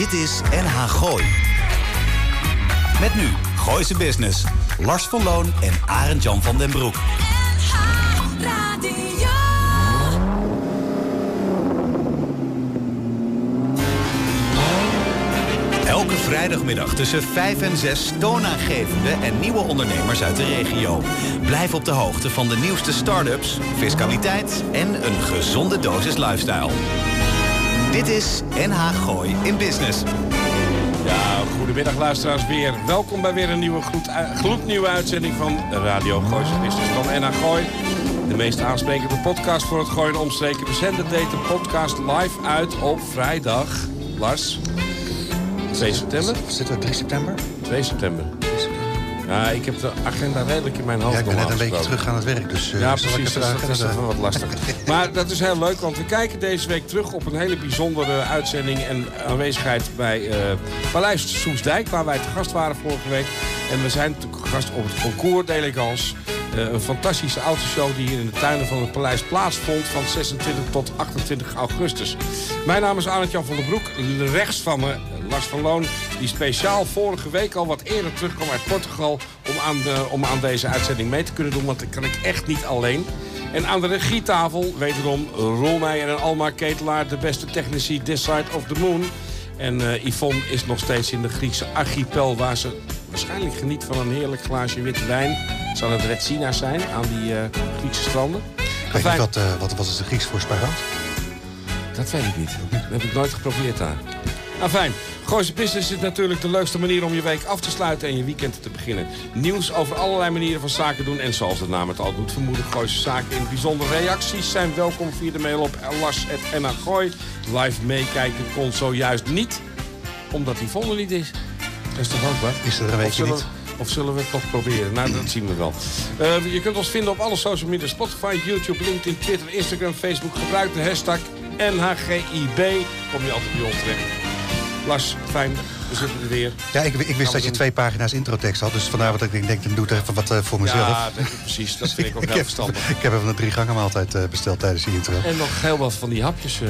Dit is NH Gooi. Met nu Gooise Business. Lars van Loon en Arend Jan van den Broek. Elke vrijdagmiddag tussen 5 en 6 toonaangevende en nieuwe ondernemers uit de regio. Blijf op de hoogte van de nieuwste start-ups, fiscaliteit en een gezonde dosis lifestyle. Dit is NH Gooi in Business. Ja, goedemiddag luisteraars weer. Welkom bij weer een nieuwe gloed, eh, gloednieuwe uitzending van Radio Gooise Business van NH Gooi. De meest aansprekende podcast voor het gooien omstreken. We zenden deze podcast live uit op vrijdag. Lars, 2 september? Zitten we 3 september? 2 september. Ja, ik heb de agenda redelijk in mijn hoofd Ja, ik ben net een beetje gesproken. terug aan het werk. Dus, eh, Ja, precies. Dus dat is even wat lastig. Maar dat is heel leuk, want we kijken deze week terug op een hele bijzondere uitzending en aanwezigheid bij eh Paleis Soesdijk, waar wij te gast waren vorige week. En we zijn te gast op het Concours d'Elegance. Eh, een fantastische autoshow die hier in de tuinen van het paleis plaatsvond van 26 tot 28 augustus. Mijn naam is Arend-Jan van der Broek. Rechts van me Lars van Loon, die speciaal vorige week al wat eerder terugkwam uit Portugal... om aan, de, om aan deze uitzending mee te kunnen doen, want dat kan ik echt niet alleen. En aan de regietafel, wederom Roel Meijer en Alma Ketelaar... de beste technici this side of the moon. En eh, Yvonne is nog steeds in de Griekse archipel... waar ze waarschijnlijk geniet van een heerlijk glaasje witte wijn. Zou het Retsina zijn, aan die eh, Griekse stranden? Ik weet Fijn. niet wat, eh, wat, wat is de Grieks voor sparant? Dat weet ik niet. Dat heb ik nooit geprobeerd daar. Nou fijn. Gooise Business is natuurlijk de leukste manier om je week af te sluiten en je weekend te beginnen. Nieuws over allerlei manieren van zaken doen en zoals de naam het al doet vermoeden Gooise Zaken in bijzondere reacties zijn welkom via de mail op las.nagooi. Live meekijken kon zojuist niet, omdat die vonden niet is. Dat is toch ook wat? Is er een weekje niet? of zullen we het nog proberen? Nou, dat zien we wel. Eh, je kunt ons vinden op alle social media. Spotify, YouTube, LinkedIn, Twitter, Instagram, Facebook. Gebruik de hashtag NHGIB. Kom je altijd bij ons terecht. Lars, fijn. We zitten er weer. Ja, ik, ik wist dat je twee pagina's introtekst had. Dus vandaar dat ik denk, denk dan doe ik even wat eh, voor mezelf. Ja, dat, precies. Dat vind ik ook ik, heel heb, verstandig. ik heb even een drie gangen maaltijd eh, besteld tijdens die intro. En nog heel wat van die hapjes. eh.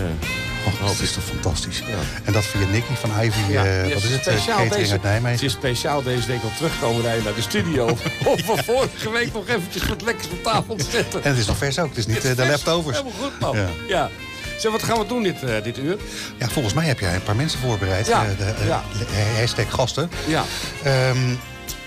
Oh, dat is toch fantastisch. Ja. En dat via Nicky van Ivy, Ja, eh, die wat is het, speciaal catering deze, uit Het Nijmegen. is speciaal deze week al terugkomen rijden naar de studio. om voor vorige week nog eventjes wat lekkers op tafel te zetten. En het is nog vers ook, het is niet de leftovers. Helemaal goed, man. Ja. Zeg, wat gaan we doen dit, eh, dit uur? Ja, volgens mij heb jij een paar mensen voorbereid. Ja, eh, de, ja. eh, hashtag gasten. Ja. Ehm,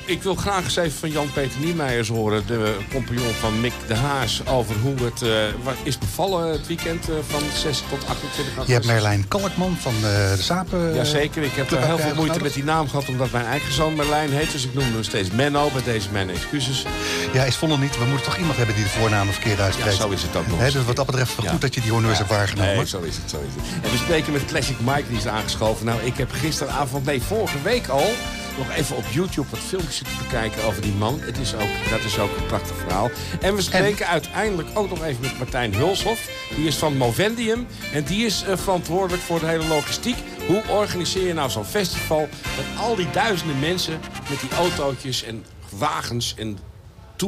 Ik wil graag eens even van Jan-Peter Niemeijers horen, de compagnon van Mick de Haas, over hoe het eh, wat is bevallen het weekend eh, van 6 tot 28 augustus. je hebt Merlijn Kalkman van eh, de Sapen. Jazeker, ik heb heel veel moeite met die naam gehad, omdat mijn eigen zoon Merlijn heet. Dus ik noem hem steeds Menno, bij deze mijn excuses. Ja, is vonden niet. We moeten toch iemand hebben die de voornamen verkeerd Ja, uitspreekt. zo is het ook nog eens. dus wat dat betreft Ja. goed dat je die honneurs hebt waargenomen. Nee, zo is het, zo is het. En we spreken met Classic Mike, die is aangeschoven. Nou, ik heb gisteravond, nee, vorige week al... nog even op YouTube wat filmpjes te bekijken over die man. Het is ook, dat is ook een prachtig verhaal. En we spreken uiteindelijk ook nog even met Martijn Hulshoff. Die is van Movendium. En die is eh, verantwoordelijk voor de hele logistiek. Hoe organiseer je nou zo'n festival... met al die duizenden mensen met die autootjes en wagens en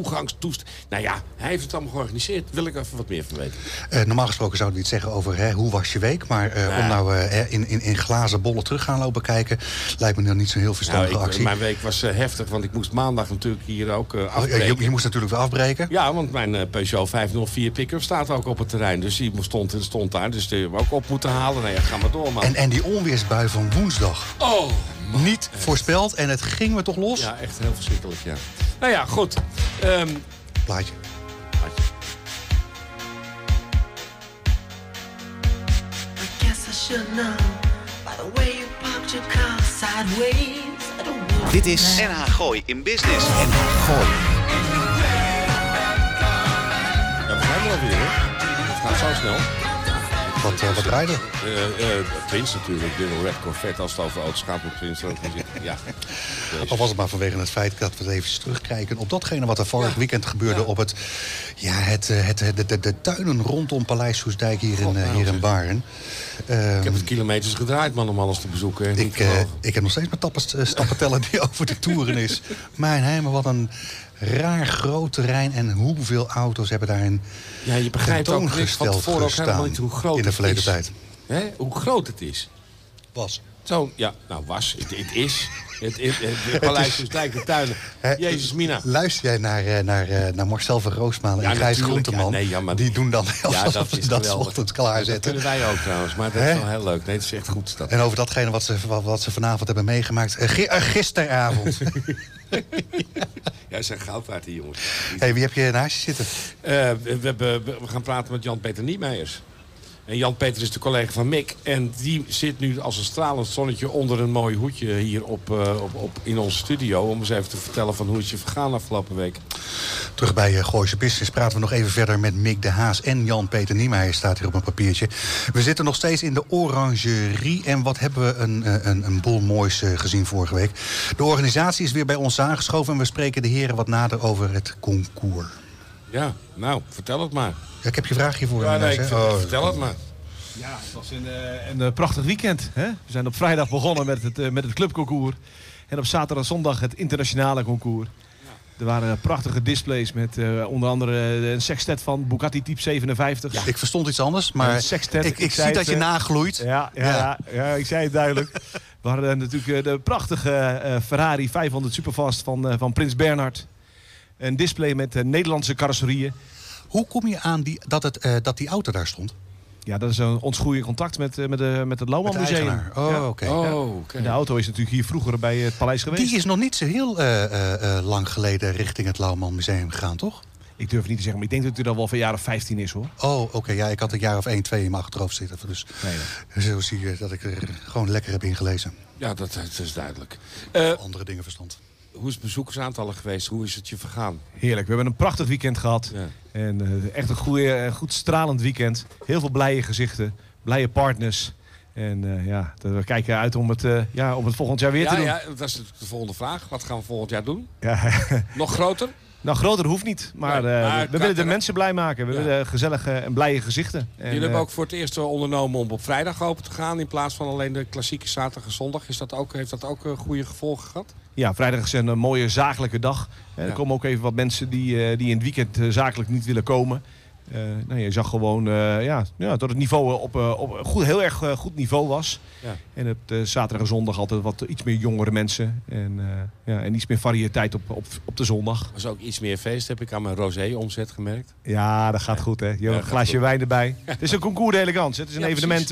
toegangstoest. Nou ja, hij heeft het allemaal georganiseerd. Wil ik even wat meer van weten. Eh, normaal gesproken zouden we niet zeggen over hè, hoe was je week. Maar eh, Ja. om nou eh, in, in, in glazen bollen terug gaan lopen kijken... lijkt me nou niet zo'n heel verstandige Nou, ik, actie. mijn week was heftig, want ik moest maandag natuurlijk hier ook Oh, ja, afbreken. je, je moest natuurlijk weer afbreken. Ja, want mijn Peugeot 504 pick-up staat ook op het terrein. Dus die stond, stond daar, dus die hebben we ook op moeten halen. Nou ja, ga maar door, man. En, en die onweersbui van woensdag. Oh, Niet voorspeld en het ging me toch los? ja, echt heel verschrikkelijk, ja. Nou ja, goed. Ehm, Plaatje. I guess I should know by the way you parked your car sideways. I don't know. Dit is NH Gooi in Business. NH Gooi. ja, we zijn er alweer, hoor. Het gaat zo snel. Wat, eh, wat rijden? Eh eh Prins natuurlijk, Little Red Corvette. Als het over auto's gaat, moet Prins er ook in zitten. Ja. Al was het maar vanwege het feit dat we even terugkijken op datgene wat er vorig Ja. weekend gebeurde Ja. op het, ja, het, eh, het, de, de, de tuinen rondom Paleis Soesdijk hier in, God, eh, nou, hier in zeg. Baren. Ehm, Ik heb het kilometers gedraaid, man, om alles te bezoeken. Niet ik, eh, ik heb nog steeds mijn tappers, eh, stappen tellen die over de toeren is. Mijn hemel, wat een raar groot terrein en hoeveel auto's hebben daarin ja, je begrijpt ook niks van tevoren ook helemaal niet hoe groot in de verleden tijd. Hè? Hoe groot het is. Was. Zo, ja, nou was. Het, het is. Het, het, het, het Paleis Soestdijk, de tuinen. Jezus Mina. Luister jij naar, eh, naar, eh, naar Marcel van Roosmalen Ja, en Gijs natuurlijk, Groenteman? ja, nee, ja, maar- Die doen dan Ja, alsof dat is dat ochtends Dat klaarzetten. kunnen wij ook trouwens, maar dat is wel heel leuk. Nee, het is echt goed. Dat. En over datgene wat ze, wat, wat ze vanavond hebben meegemaakt. eh, gi- gisteravond. Ja, zijn goud waard, die jongens. hey, wie heb je naast je zitten? We, gaan praten met Jan-Peter Niemeijers. En Jan-Peter is de collega van Mick. En die zit nu als een stralend zonnetje onder een mooi hoedje hier op, eh, op, op, in onze studio. Om eens even te vertellen van hoe het je vergaan afgelopen week. Terug bij uh, Gooise Business praten we nog even verder met Mick de Haas en Jan-Peter Niemeyer staat hier op een papiertje. We zitten nog steeds in de orangerie en wat hebben we een, eh, een, een boel moois gezien vorige week. De organisatie is weer bij ons aangeschoven en we spreken de heren wat nader over het concours. Ja, nou, vertel het maar. Ja, ik heb je vraagje voor Ja, hem. nee, Ines, ik hè? vind- Oh, vertel het maar. Ja, het was een, eh, een eh, prachtig weekend. Hè? We zijn op vrijdag begonnen met het, eh, met het clubconcours. En op zaterdag en zondag het internationale concours. Er waren prachtige displays met eh, onder andere een sextet van Bugatti Type 57. Ik verstond iets anders, maar Een sextet, ik, ik zie dat je nagloeit. Ja, ja, Ja. ja. ja, ik zei het duidelijk. We hadden natuurlijk de prachtige eh, Ferrari 500 Superfast van, eh, van Prins Bernhard. Een display met eh, Nederlandse carrosserieën. Hoe kom je aan die, dat, het, eh, dat die auto daar stond? Ja, dat is een, ons goede contact met, eh, met, de, met het de Museum. Oh, Ja. oké. Oh, De auto is natuurlijk hier vroeger bij het paleis geweest. Die is nog niet zo heel eh, eh, eh, lang geleden richting het Lauwman Museum gegaan, toch? Ik durf het niet te zeggen, maar ik denk dat het er al wel van jaar of 15 is hoor. Oh, oké. Ja, ik had een jaar of 1, 2 in mijn achterhoofd zitten. Dus Nee, zo zie je dat ik er gewoon lekker heb ingelezen. Ja, dat, dat is duidelijk. Eh, Andere dingen verstand. Hoe is het bezoekersaantallen geweest? Hoe is het je vergaan? Heerlijk, we hebben een prachtig weekend gehad. Ja. En eh, echt een goede, een goed stralend weekend. Heel veel blije gezichten, blije partners. En eh, ja, we kijken uit om het, eh, ja, om het volgend jaar weer Ja, te doen. ja, dat is de volgende vraag. Wat gaan we volgend jaar doen? Ja. Nog groter? Nou, groter hoeft niet. Maar, Nee, eh, maar we willen de kan- mensen blij maken. We Ja. willen gezellige en blije gezichten. En, Jullie hebben eh, ook voor het eerst eh, ondernomen om op vrijdag open te gaan... in plaats van alleen de klassieke zaterdag en zondag. Is dat ook, heeft dat ook eh, goede gevolgen gehad? Ja, vrijdag is een, eh, mooie zakelijke dag. Eh. Er komen ook even wat mensen die, eh, die in het weekend eh, zakelijk niet willen komen. Eh, nou, je zag gewoon eh, ja, ja, dat het niveau eh, op, op goed, heel erg goed niveau was. Ja. En op de zaterdag en zondag altijd wat iets meer jongere mensen. En, ja, en iets meer variëteit op, op, op de zondag. Er was ook iets meer feest, heb ik aan mijn rosé-omzet gemerkt. Ja, dat gaat goed hè. Je een glaasje goed. wijn erbij. Het is een concours d'elegance. Het is een evenement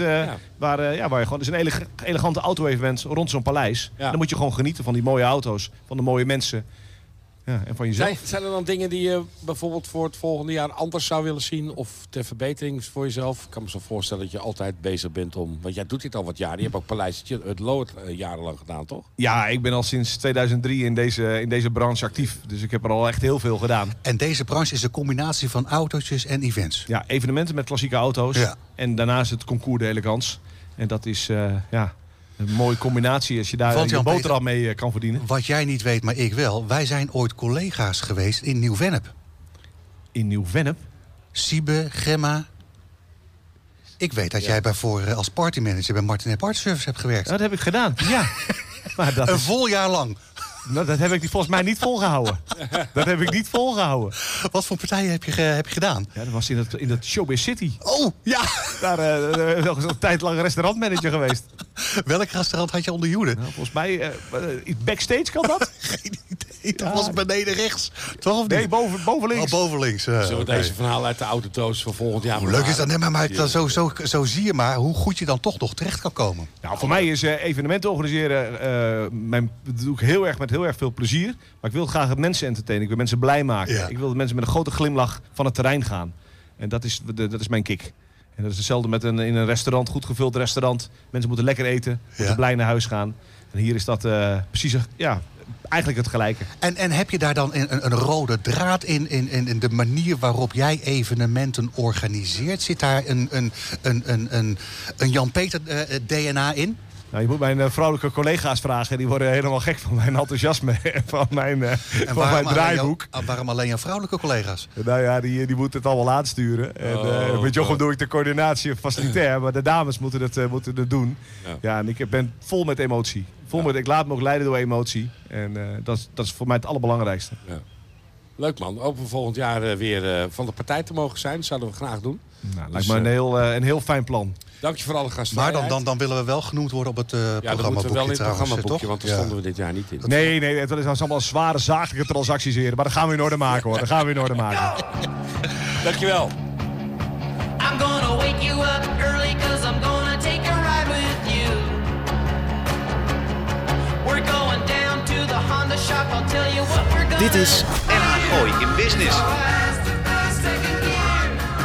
waar, ja, waar je gewoon... Het is een eleg- elegante auto-evenement rond zo'n paleis. Dan moet je gewoon genieten van die mooie auto's. Van de mooie mensen. Ja, en van jezelf. Zijn, zijn er dan dingen die je bijvoorbeeld voor het volgende jaar anders zou willen zien? Of ter verbetering voor jezelf? Ik kan me zo voorstellen dat je altijd bezig bent om... Want jij doet dit al wat jaren. Je hebt ook Paleis het Lood eh, jarenlang gedaan, toch? Ja, ik ben al sinds 2003 in deze, in deze branche actief. Dus ik heb er al echt heel veel gedaan. En deze branche is een combinatie van autootjes en events. Ja, evenementen met klassieke auto's. Ja. En daarnaast het concours de elegance. En dat is eh, ja, een mooie combinatie als je daar Want je Jan boterham mee eh, kan verdienen. Wat jij niet weet, maar ik wel. Wij zijn ooit collega's geweest in Nieuw-Vennep. In Nieuw-Vennep. Siebe, Gemma. Ik weet dat Ja. jij bij voor, eh, als partymanager bij Martin Party Service hebt gewerkt. Dat heb ik gedaan, ja. Maar dat, Een is, vol jaar lang. Nou, dat heb ik volgens mij niet volgehouden. Dat heb ik niet volgehouden. Wat voor partijen heb je, heb je gedaan? Ja, dat was in het, in het Showbiz City. Oh, ja. Daar eh, eh, nog eens een tijd lang restaurantmanager geweest. Welk restaurant had je onder Jude? Nou, volgens mij, eh, eh, backstage kan dat? Geen idee. Dat Ja. was beneden rechts. Toch of niet? Nee, boven, boven links. Oh, boven links. eh, Zullen we oké. deze verhaal uit de oude doos van volgend jaar Hoe leuk is dat? Nee, maar, zo, zo, zo zie je maar hoe goed je dan toch nog terecht kan komen. Nou, voor mij is eh, evenementen organiseren, eh, mijn, dat doe ik heel erg met heel erg veel plezier. Maar ik wil graag het mensen entertainen. Ik wil mensen blij maken. Ja. Ik wil dat mensen met een grote glimlach van het terrein gaan. En dat is, de, dat is mijn kick. En dat is hetzelfde met een, in een restaurant, goed gevuld restaurant. Mensen moeten lekker eten, moeten Ja. blij naar huis gaan. En hier is dat eh, precies, ja, eigenlijk het gelijke. En, en heb je daar dan een, een, rode draad in, in, in, de manier waarop jij evenementen organiseert? Zit daar een, een, een, een, een, een Jan-Peter eh, DNA in? Nou, je moet mijn eh, vrouwelijke collega's vragen. Die worden helemaal gek van mijn enthousiasme en van mijn, eh, van mijn alleen draaiboek. jou- waarom alleen jouw vrouwelijke collega's? Nou ja, die, die moeten het allemaal aansturen. En, Oh, eh, met Jochem doe ik de coördinatie en facilitair. Maar de dames moeten het, eh, moeten het doen. Ja. Ja. en ik ben vol met emotie. Vol met, ik laat me ook leiden door emotie. En eh, dat, is, dat is voor mij het allerbelangrijkste. Leuk man, ook voor volgend jaar eh, weer eh, van de partij te mogen zijn. Dat zouden we graag doen. Nou, lijkt Dus, me een eh, heel, eh, een heel fijn plan. Dank je voor alle gasten. Maar dan, dan, dan willen we wel genoemd worden op het eh ja, programmaboekje we wel in het trouwens, programmaboekje, toch? want daar Ja. stonden we dit jaar niet in. Nee, nee, het is allemaal zware zakelijke transacties hier. Maar dat gaan we in orde maken hoor. Dat gaan we in orde maken. Dankjewel. I'm gonna wake you up early cause I'm gonna take a ride with you. We're going down to the Honda shop. I'll tell you what we're gonna Dit is NH Gooi in Business.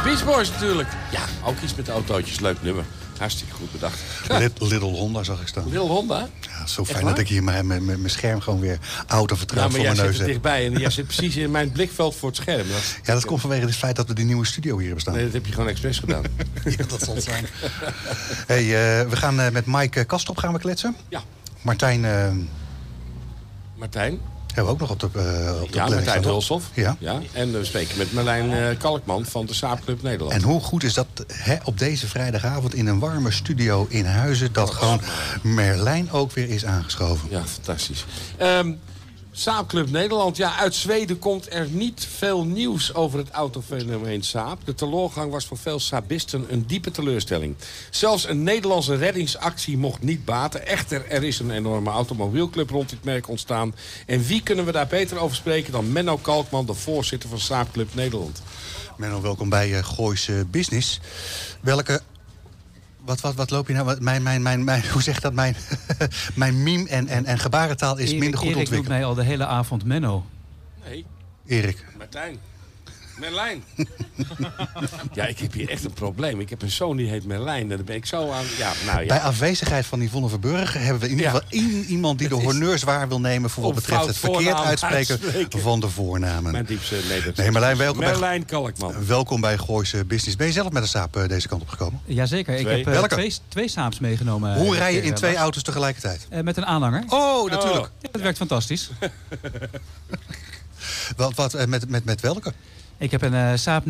De Beach Boys natuurlijk. Ja, ook iets met autootjes. Leuk nummer. Hartstikke goed bedacht. Lit- Little Honda zag ik staan. Wil Honda? Ja, zo fijn dat ik hier mijn, mijn, scherm gewoon weer Ja, vertrouwd maar voor jij mijn zit neus heb. dichtbij en jij zit precies in mijn blikveld voor het scherm. Dat, Ja, dat komt vanwege het feit dat we die nieuwe studio hier hebben staan. nee, dat heb je gewoon expres gedaan. Ja, dat zal het zijn. hey, eh, we gaan eh, met Mike Kastrop gaan we kletsen. Ja, Martijn eh, Martijn. Hebben we ook nog op de, eh op de Ja, Martijn? Hulshoff. Ja. En we spreken met Marlijn eh, Kalkman van de Saapclub Nederland. En hoe goed is dat hè, op deze vrijdagavond in een warme studio in Huizen... dat gewoon Merlijn ook weer is aangeschoven. Ja, fantastisch. Ehm Saapclub Nederland. Ja, uit Zweden komt er niet veel nieuws over het autofenomeen Saab. De teleurgang was voor veel Saabisten een diepe teleurstelling. Zelfs een Nederlandse reddingsactie mocht niet baten. Echter, er is een enorme automobielclub rond dit merk ontstaan. En wie kunnen we daar beter over spreken dan Menno Kalkman, de voorzitter van Saapclub Nederland. Menno, welkom bij uh, Gooise Business. Welke... Wat, wat, wat loop je nou? Wat- Mijn, mijn, mijn, mijn, hoe zeg dat? Mijn, mijn meme en, en, en gebarentaal is Erik- minder goed Erik noemt ontwikkeld. mij al de hele avond Menno. Nee, Erik, Martijn. Merlijn. ja, ik heb hier echt een probleem. Ik heb een zoon die heet Merlijn. En daar ben ik zo aan... Ja, nou ja. bij afwezigheid van Yvonne Verburg hebben we in ieder geval één, iemand die de Het honneurs waar wil nemen voor wat betreft het verkeerd uitspreken, uitspreken. van de voornamen. Mijn diepste Nederlands. Nee, Merlijn, welkom bij- Merlijn Kalkman. Welkom bij Gooise Business. Ben je zelf met een saap eh, deze kant op gekomen? Jazeker, ik heb eh, twee, twee Saaps meegenomen. Hoe eh, rij je in twee auto's tegelijkertijd? Eh, met een aanhanger. Oh, natuurlijk. Ja, dat werkt fantastisch. Wat, wat, eh, met, met, met welke? Ik heb een eh Saab 9.5,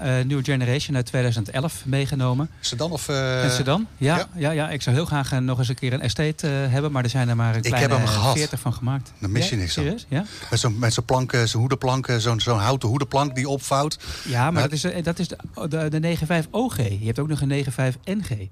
eh New Generation uit 2011 meegenomen. Sedan of... eh, en sedan? Ja, ja. ja. Ja, ik zou heel graag eh, nog eens een keer een estate eh, hebben, maar er zijn er maar een Ik kleine heb hem gehad. 40 van gemaakt. Dan mis je Ja, niks dan. Serieus? Ja? Met zo'n met zo'n planken, zo'n hoedenplanken, zo'n zo'n houten hoedenplank die opvouwt. Ja, maar Maar- dat is, eh, dat is de, de, de 9.5 OG. Je hebt ook nog een 9.5 NG.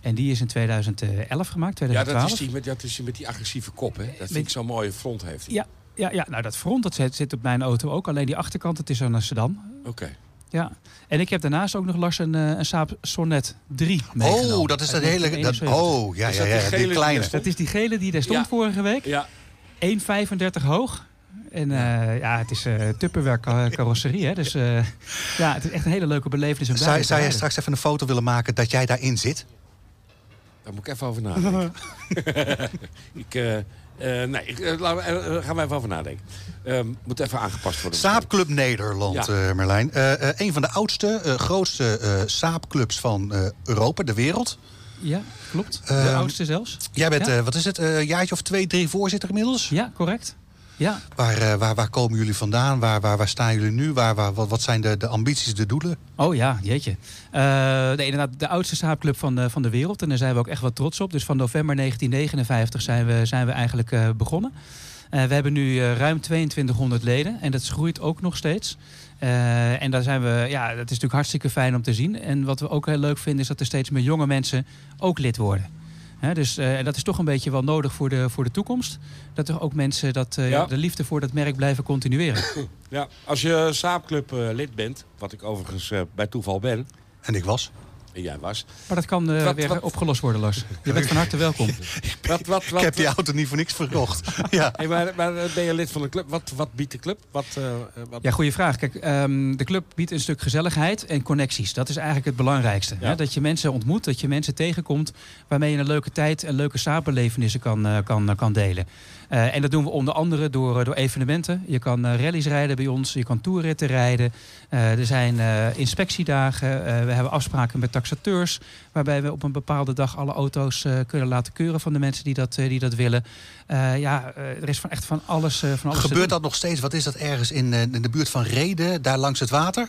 En die is in 2011 gemaakt, Ja, 2012. dat is, die met, dat is die met die agressieve kop, hè? Dat vind ik zo'n mooie front heeft. hij. Ja, ja, ja, nou dat front dat zit, zit op mijn auto ook. Alleen die achterkant, het is een sedan. Oké. Ja. En ik heb daarnaast ook nog Lars een, eh, een Saab Sonnet 3 meegenomen. Oh, dat is dat hele... Dat, 1971. oh, ja, ja, dat ja, die die, gele die kleine. Dat is die gele die daar stond Ja. vorige week. Ja, 1,35 hoog. En eh, ja, het is eh Tupperware ka- carrosserie. Hè? Dus eh, ja, het is echt een hele leuke belevenis. om Zou, zou jij straks even een foto willen maken dat jij daarin zit? daar moet ik even over nadenken. ik, eh, eh, nee, ik, eh, laten we- eh, gaan we even over nadenken. Ehm, moet even aangepast worden. Saapclub Nederland, Ja. eh, Merlijn. Eh, eh, een van de oudste, eh, grootste eh saapclubs van eh, Europa, de wereld. Ja, klopt. De Ehm, oudste zelfs. Jij bent, Ja. eh, wat is het, een jaartje of twee, drie voorzitter inmiddels? Ja, correct. Ja, Waar, eh, waar, waar komen jullie vandaan? Waar, waar, waar staan jullie nu? Waar, waar, wat, wat zijn de, de ambities, de doelen? Oh ja, jeetje. Nee, inderdaad, de oudste saapclub van de, van de wereld. En daar zijn we ook echt wel trots op. Dus van november 1959 zijn we, zijn we eigenlijk eh, begonnen. We hebben nu ruim 2200 leden. En dat groeit ook nog steeds. En daar zijn we, ja, dat is natuurlijk hartstikke fijn om te zien. En wat we ook heel leuk vinden is dat er steeds meer jonge mensen ook lid worden. Hè, dus eh, dat is toch een beetje wel nodig voor de, voor de toekomst. Dat er ook mensen dat, eh, Ja. de liefde voor dat merk blijven continueren. Ja, als je Saapclub eh, lid bent, wat ik overigens eh, bij toeval ben, En ik was. En jij was. Maar dat kan eh, Wat- weer wat- opgelost worden, Lars. Je bent van harte welkom. Wat, wat, wat, ik heb die auto niet voor niks verkocht. ja. Hey, maar, maar eh, ben je lid van de club? Wat, wat biedt de club? Wat, eh, wat... Ja, goede vraag. Kijk, ehm, de club biedt een stuk gezelligheid en connecties. Dat is eigenlijk het belangrijkste. Ja. Hè? Dat je mensen ontmoet, dat je mensen tegenkomt... waarmee je een leuke tijd en leuke samenbelevenissen kan, eh, kan, kan delen. Eh, en dat doen we onder andere door, eh, door evenementen. Je kan eh, rallies rijden bij ons, je kan toerritten rijden. Er zijn inspectiedagen, we hebben afspraken met taxateurs... waarbij we op een bepaalde dag alle auto's kunnen laten keuren... van de mensen die dat, die dat willen. Ja, er is van echt van alles, van alles Gebeurt dat nog steeds? Wat is dat ergens in, in de buurt van Reden, daar langs het water?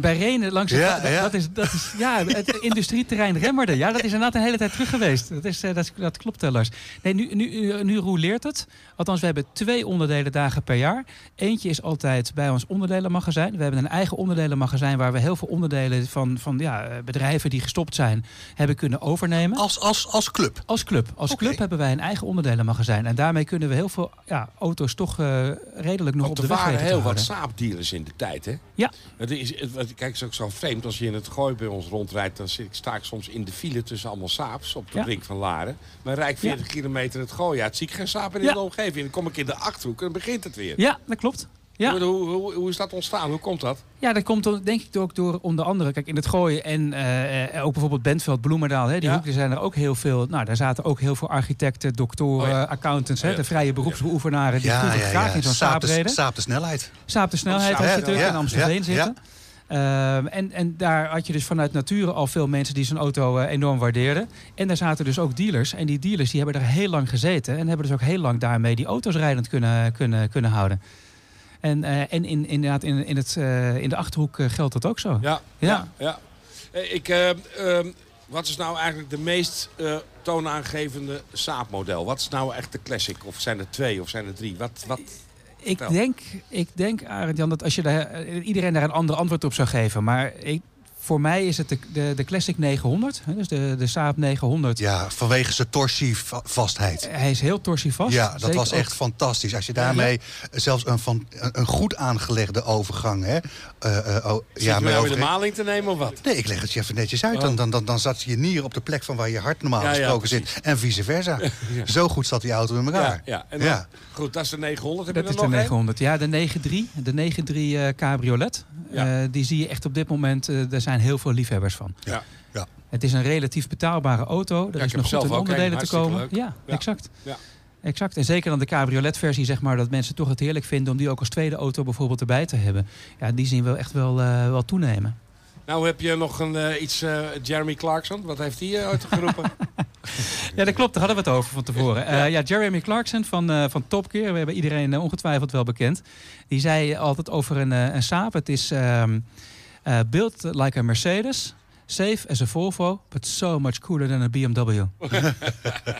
Bij Renen langs het, Ja, dat, ja. dat is, dat is ja, het industrieterrein Remmerde. Ja, dat is inderdaad een hele tijd terug geweest. Dat, is, eh, dat, dat klopt, eh, Lars. Nee, nu, nu, eh, nu roleert het. Althans, we hebben twee onderdelen dagen per jaar. Eentje is altijd bij ons onderdelenmagazijn. We hebben een eigen onderdelenmagazijn waar we heel veel onderdelen van, van ja, eh, bedrijven die gestopt zijn, hebben kunnen overnemen. Als, als, als club. Als club. Als club hebben wij een eigen onderdelenmagazijn. En daarmee kunnen we heel veel ja, auto's toch eh, redelijk nog Want op er de weg waren weten te heel wat saapdealers in de tijd, hè? Ja. Het is, het, kijk, het is ook zo vreemd. Als je in het gooi bij ons rondrijdt... dan zit, ik- sta ik soms in de file tussen allemaal saaps op de Ja. brink van Laren. Maar rijd ik 40 kilometer het gooi uit. Zie ik geen saap in de Ja. omgeving. Dan kom ik in de Achterhoek en dan begint het weer. Ja, dat klopt. Ja. Hoe, hoe, hoe, hoe is dat ontstaan? Hoe komt dat? Ja, dat komt dan, denk ik ook door onder andere, kijk in het gooien en eh, eh, ook bijvoorbeeld Bentveld, Bloemendaal, hè, die Ja. hoek, er zijn er ook heel veel. Nou, daar zaten ook heel veel architecten, doktoren, Oh ja. accountants, hè, Oh ja. de vrije beroepsbeoefenaren die Ja, ja, graag ja. in zo'n Saap saap de, reden. saap de snelheid. Saap de snelheid Saap, je natuurlijk ja, in ja, zitten. Ehm, en, en daar had je dus vanuit nature al veel mensen die zo'n auto eh, enorm waardeerden. En daar zaten dus ook dealers. En die dealers die hebben er heel lang gezeten. En hebben dus ook heel lang daarmee die auto's rijdend kunnen, kunnen, kunnen houden. En, eh, en in, inderdaad, in, in, het, eh, in de Achterhoek geldt dat ook zo. Ja. Ja. ja. Ik, eh, ehm, wat is nou eigenlijk de meest toonaangevende saapmodel? Wat is nou echt de classic? Of zijn er twee of zijn er drie? Wat, wat? Ik denk, ik denk Arend Jan, dat als je daar, eh, iedereen daar een ander antwoord op zou geven. Maar ik, voor mij is het de, de, de Classic 900. hè, Dus de, de Saab 900. Ja, vanwege zijn torsievastheid. Hij is heel torsievast. Ja, dat Zeker was ook- echt fantastisch. Als je daarmee zelfs een, van, een, goed aangelegde overgang... Hè, eh, eh, oh, Zit ja, mee de maling te nemen of wat? Nee, ik leg het je even netjes uit. Oh. Dan, dan, dan, dan zat je nier op de plek van waar je hart normaal Ja, ja, gesproken zit. En vice versa. Zo goed zat die auto in elkaar. ja. En dan, Ja. Goed, dat is de 900. Heb Dat je is de nog één? 900. Ja, de 93. De 93 eh, cabriolet. Ja. Eh, die zie je echt op dit moment. eh er zijn heel veel liefhebbers van. Ja. Ja. Het is een relatief betaalbare auto. Er is nog goed in onderdelen te komen. leuk. Ja, Ja. exact. Ja. Exact. En zeker dan de cabriolet-versie, zeg maar, dat mensen toch het heerlijk vinden om die ook als tweede auto bijvoorbeeld erbij te hebben. Ja, die zien we echt wel, eh, wel toenemen. Nou heb je nog een, eh, iets, eh, Jeremy Clarkson. Wat heeft hij uh, uitgeroepen? Ja, dat klopt. Daar hadden we het over van tevoren. Eh, ja, Jeremy Clarkson van, van Top Gear, we hebben iedereen ongetwijfeld wel bekend. Die zei altijd over een, een Saab. Het is ehm eh, built like a Mercedes, safe as a Volvo, but so much cooler than a BMW.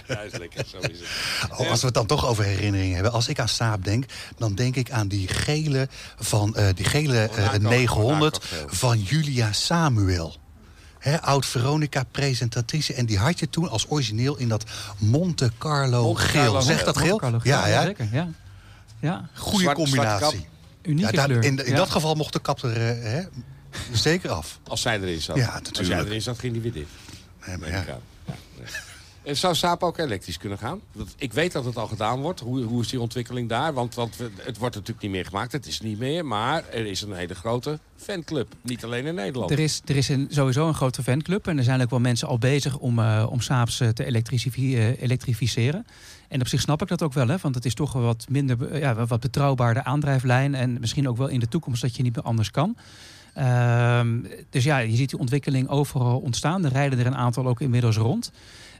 ja, is lekker. Zo is het. Oh, als we het dan toch over herinneringen hebben. Als ik aan Saab denk, dan denk ik aan die gele, van, eh, die gele eh, Monaco, 900 Monaco geel. van Julia Samuel. Hè, Oud-Veronica-presentatrice. En die had je toen als origineel in dat Monte Carlo Monte geel. Carlo Zegt dat geel? Monte Carlo Ja, geel, ja. zeker. Ja. ja. Goede combinatie. zwarte Unieke Ja, daar- kleur. in in Ja. dat geval mocht de kap er eh, hè, zeker af. Als zij erin zat. Ja, Als jij erin zat, ging die weer dicht. Nee, maar ja. En Zou Saab ook elektrisch kunnen gaan? Want ik weet dat het al gedaan wordt. Hoe, hoe is die ontwikkeling daar? Want, want het wordt natuurlijk niet meer gemaakt. Het is niet meer. Maar er is een hele grote fanclub. Niet alleen in Nederland. Er is, er is een, sowieso een grote fanclub. En er zijn ook wel mensen al bezig om, eh om Saabs eh, te eh, elektrificeren. En op zich snap ik dat ook wel. Hè, want het is toch wel wat minder ja, wat betrouwbaarder aandrijflijn. En misschien ook wel in de toekomst dat je niet meer anders kan. Ehm, dus ja, je ziet die ontwikkeling overal ontstaan. Er rijden er een aantal ook inmiddels rond.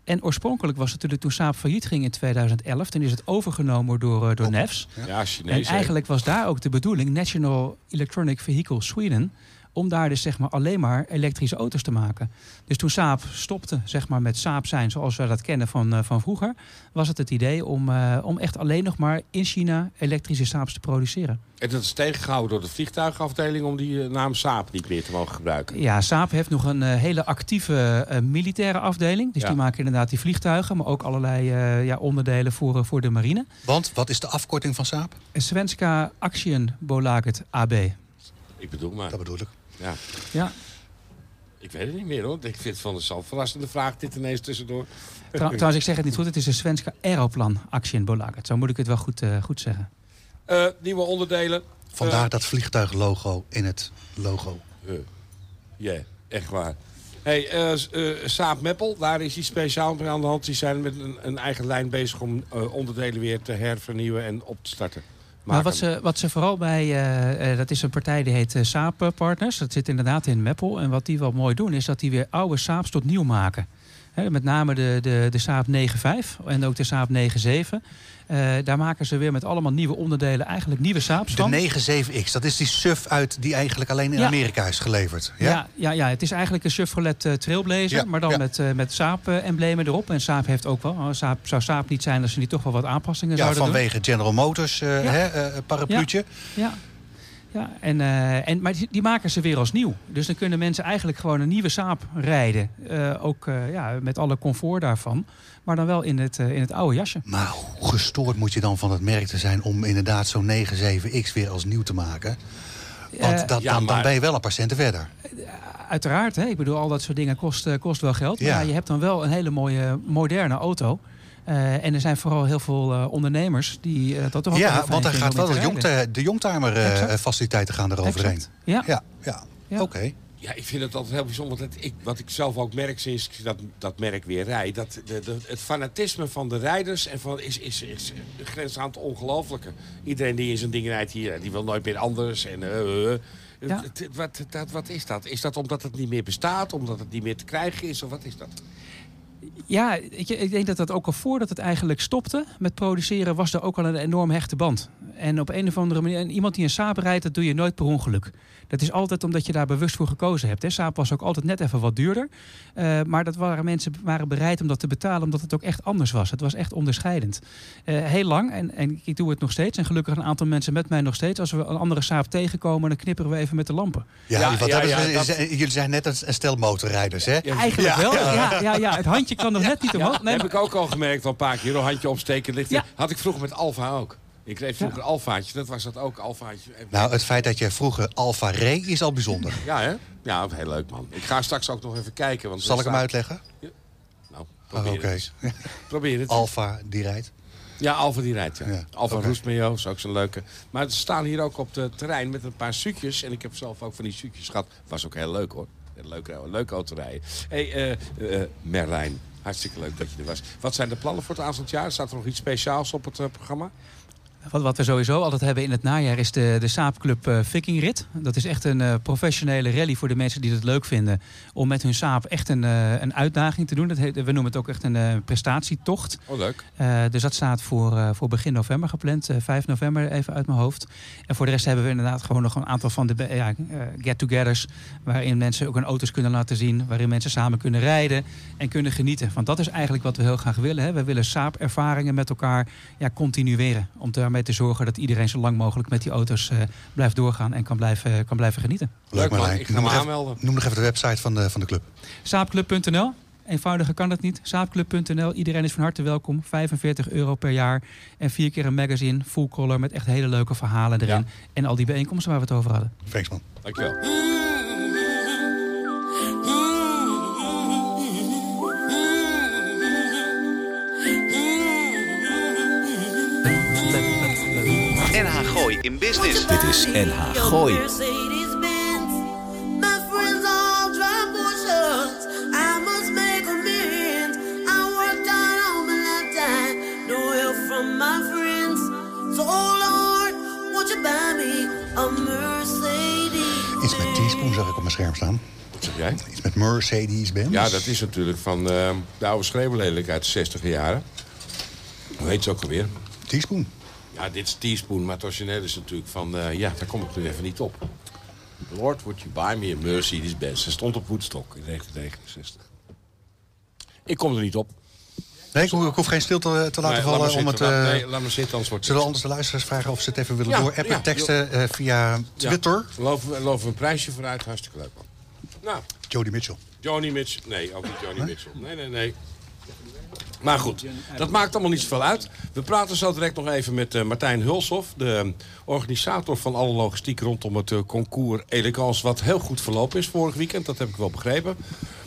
En oorspronkelijk was het natuurlijk toen Saab failliet ging in 2011. Toen is het overgenomen door, eh, door Oh. NEFS. Ja, En Chinees. hè? eigenlijk was daar ook de bedoeling, National Electronic Vehicle Sweden, om daar dus zeg maar alleen maar elektrische auto's te maken. Dus toen Saab stopte zeg maar, met Saab zijn zoals we dat kennen van, eh, van vroeger, was het het idee om, eh, om echt alleen nog maar in China elektrische Saabs te produceren. En dat is tegengehouden door de vliegtuigafdeling om die eh, naam Saab niet meer te mogen gebruiken. Ja, Saab heeft nog een hele actieve eh, militaire afdeling. Dus Ja. die maken inderdaad die vliegtuigen, maar ook allerlei eh, ja, onderdelen voor, voor de marine. Want wat is de afkorting van Saab? Svenska Aktienbolaget AB. Ik bedoel maar. Dat bedoel ik. Ja. Ja, Ik weet het niet meer hoor. Ik vind het van een zo verrassende vraag dit ineens tussendoor. Trou- trouwens, ik zeg het niet goed. Het is de Svenska Aeroplan Aktienbolaget. Zo moet ik het wel goed, eh, goed zeggen. Eh, nieuwe onderdelen. Vandaar Eh, dat vliegtuiglogo in het logo. Ja, echt waar. Hey, eh eh, Saab Meppel, daar is iets speciaals mee aan de hand. Die zijn met een, een eigen lijn bezig om eh, onderdelen weer te hervernieuwen en op te starten. Maar wat ze, wat ze vooral bij, eh, eh, dat is een partij die heet eh, Saab Partners. Dat zit inderdaad in Meppel. En wat die wel mooi doen, is dat die weer oude Saabs tot nieuw maken. Met name de, de, de Saab 9.5 en ook de Saab 9.7. Eh, daar maken ze weer met allemaal nieuwe onderdelen eigenlijk nieuwe Saabs van. De 97X, dat is die SUV uit die eigenlijk alleen in Ja. Amerika is geleverd. Ja? Ja, ja, ja, het is eigenlijk een Chevrolet eh, Trailblazer, Ja, maar dan ja. met, eh, met Saab-emblemen erop. En Saab heeft ook wel. oh, Saab, zou Saab niet zijn als ze niet toch wel wat aanpassingen Ja, zouden doen. vanwege General Motors Ja. hè, parapluutje. Ja. Ja, en, eh, en, maar die, die maken ze weer als nieuw. Dus dan kunnen mensen eigenlijk gewoon een nieuwe Saab rijden. Eh, ook eh, ja, met alle comfort daarvan. Maar dan wel in het, eh, in het oude jasje. Maar hoe gestoord moet je dan van het merk te zijn om inderdaad zo'n 97X weer als nieuw te maken? Want dat, ja, dan, dan ben je wel een paar centen verder. Uiteraard, hè? ik bedoel, al dat soort dingen kost, kost wel geld. Maar Ja. ja, je hebt dan wel een hele mooie, moderne auto. Eh, en er zijn vooral heel veel eh, ondernemers die eh, dat toch ook wel Ja, want daar gaat wel de, te jongte, rijden. de Youngtimer eh, Exact. faciliteiten gaan eroverheen. Ja. Ja, ja. Ja. oké. Ja, ik vind het altijd heel bijzonder. Dat ik, wat ik zelf ook merk sinds ik dat, dat merk weer rijd. Dat de, de, het fanatisme van de rijders en van, is, is, is de grens aan het ongelooflijke. Iedereen die in zijn ding rijdt hier, die wil nooit meer anders. En. Ja. Wat, dat, wat is dat? Is dat omdat het niet meer bestaat? Omdat het niet meer te krijgen is? Of wat is dat? Ja, je, ik denk dat dat ook al voordat het eigenlijk stopte met produceren, was er ook al een enorm hechte band. En op een of andere manier, en iemand die een Saab rijdt, dat doe je nooit per ongeluk. Dat is altijd omdat je daar bewust voor gekozen hebt. Hè. Saab was ook altijd net even wat duurder. Eh, maar dat waren mensen waren bereid om dat te betalen, omdat het ook echt anders was. Het was echt onderscheidend. Eh, heel lang, en, en ik doe het nog steeds. En gelukkig een aantal mensen met mij nog steeds. Als we een andere Saab tegenkomen, dan knipperen we even met de lampen. Ja, Ja, wat ja, dat ja, dat- jullie zijn net een, stel motorrijders, hè? Eigenlijk wel. Ja, ja, ja, het handje kan nog net niet omhoog. dat Nee, heb maar- ik ook al gemerkt al een paar keer. Een handje opsteken ligt. Ja. Had ik vroeger met Alfa ook. Ik reed vroeger Alfaatje. Dat was dat ook, Alfaatje. Nou, het feit dat je vroeger Alfa reed is al bijzonder. Ja, hè? Ja, heel leuk, man. Ik ga straks ook nog even kijken. Want Zal ik hem uitleggen? Nou, Oh, probeer Oké. het. Probeer het. Alfa die rijdt. Ja, Alfa die rijdt, ja. Ja, Alfa oké. Roestmeo is ook zo'n leuke. Maar ze staan hier ook op het terrein met een paar suutjes. En ik heb zelf ook van die suutjes gehad. Was ook heel leuk, hoor. Leuk, een leuke auto rijden. Hé, hey, eh, Merlijn. Hartstikke leuk dat je er was. Wat zijn de plannen voor het aanstaand jaar? Staat er nog iets speciaals op het eh, programma? Wat, wat we sowieso altijd hebben in het najaar is de, de Saab Club eh Viking Rit. Dat is echt een eh, professionele rally voor de mensen die het leuk vinden. Om met hun Saab echt een, eh, een uitdaging te doen. Dat heet, we noemen het ook echt een prestatietocht. Oh, leuk. Dus dat staat voor, voor begin november gepland. eh 5 november even uit mijn hoofd. En voor de rest hebben we inderdaad gewoon nog een aantal van de ja, get-togethers. Waarin mensen ook hun auto's kunnen laten zien. Waarin mensen samen kunnen rijden en kunnen genieten. Want dat is eigenlijk wat we heel graag willen. Hè. We willen Saab-ervaringen met elkaar ja, continueren. Om daarmee te zorgen dat iedereen zo lang mogelijk met die auto's eh, blijft doorgaan. En kan blijven, kan blijven genieten. Leuk, man. Ik ga Noem me nog even- aanmelden. Noem nog even de website van de, van de club. Saapclub.nl. Eenvoudiger kan het niet. Saapclub.nl. Iedereen is van harte welkom. 45 euro per jaar. En vier keer een magazine. Full color met echt hele leuke verhalen erin. Ja. En al die bijeenkomsten waar we het over hadden. Thanks man. Dankjewel. Me a Mercedes? Iets met teaspoon zag ik op mijn scherm staan. Wat zeg jij? Iets met Mercedes-Benz. Ja, dat is natuurlijk van eh, de oude schreeuwlelijk uit de 60 jaren. Hoe heet ze ook alweer? Teaspoon. Ja, dit is teaspoon, maar origineel is natuurlijk van... eh, ja, daar kom ik nu even niet op. Lord, would you buy me a Mercedes-Benz? Ze stond op Woodstock in 1969. Ik kom er niet op. Nee, ik, ho- ik hoef geen stilte te laten Nee, vallen om het... Laat- eh, nee, laat maar zitten, anders wordt Zullen anders de luisteraars vragen of ze het even willen Ja, door appen, ja, teksten eh, via Twitter? Ja, loven, we- een prijsje vooruit, hartstikke leuk man. Nou, Jody Mitchell. Johnny Mitchell. Nee, ook niet Johnny Mitchell. Nee, nee, nee. Maar goed, dat maakt allemaal niet zoveel uit. We praten zo direct nog even met eh, Martijn Hulshoff... de organisator van alle logistiek rondom het eh, concours Elegance... wat heel goed verlopen is vorig weekend, dat heb ik wel begrepen.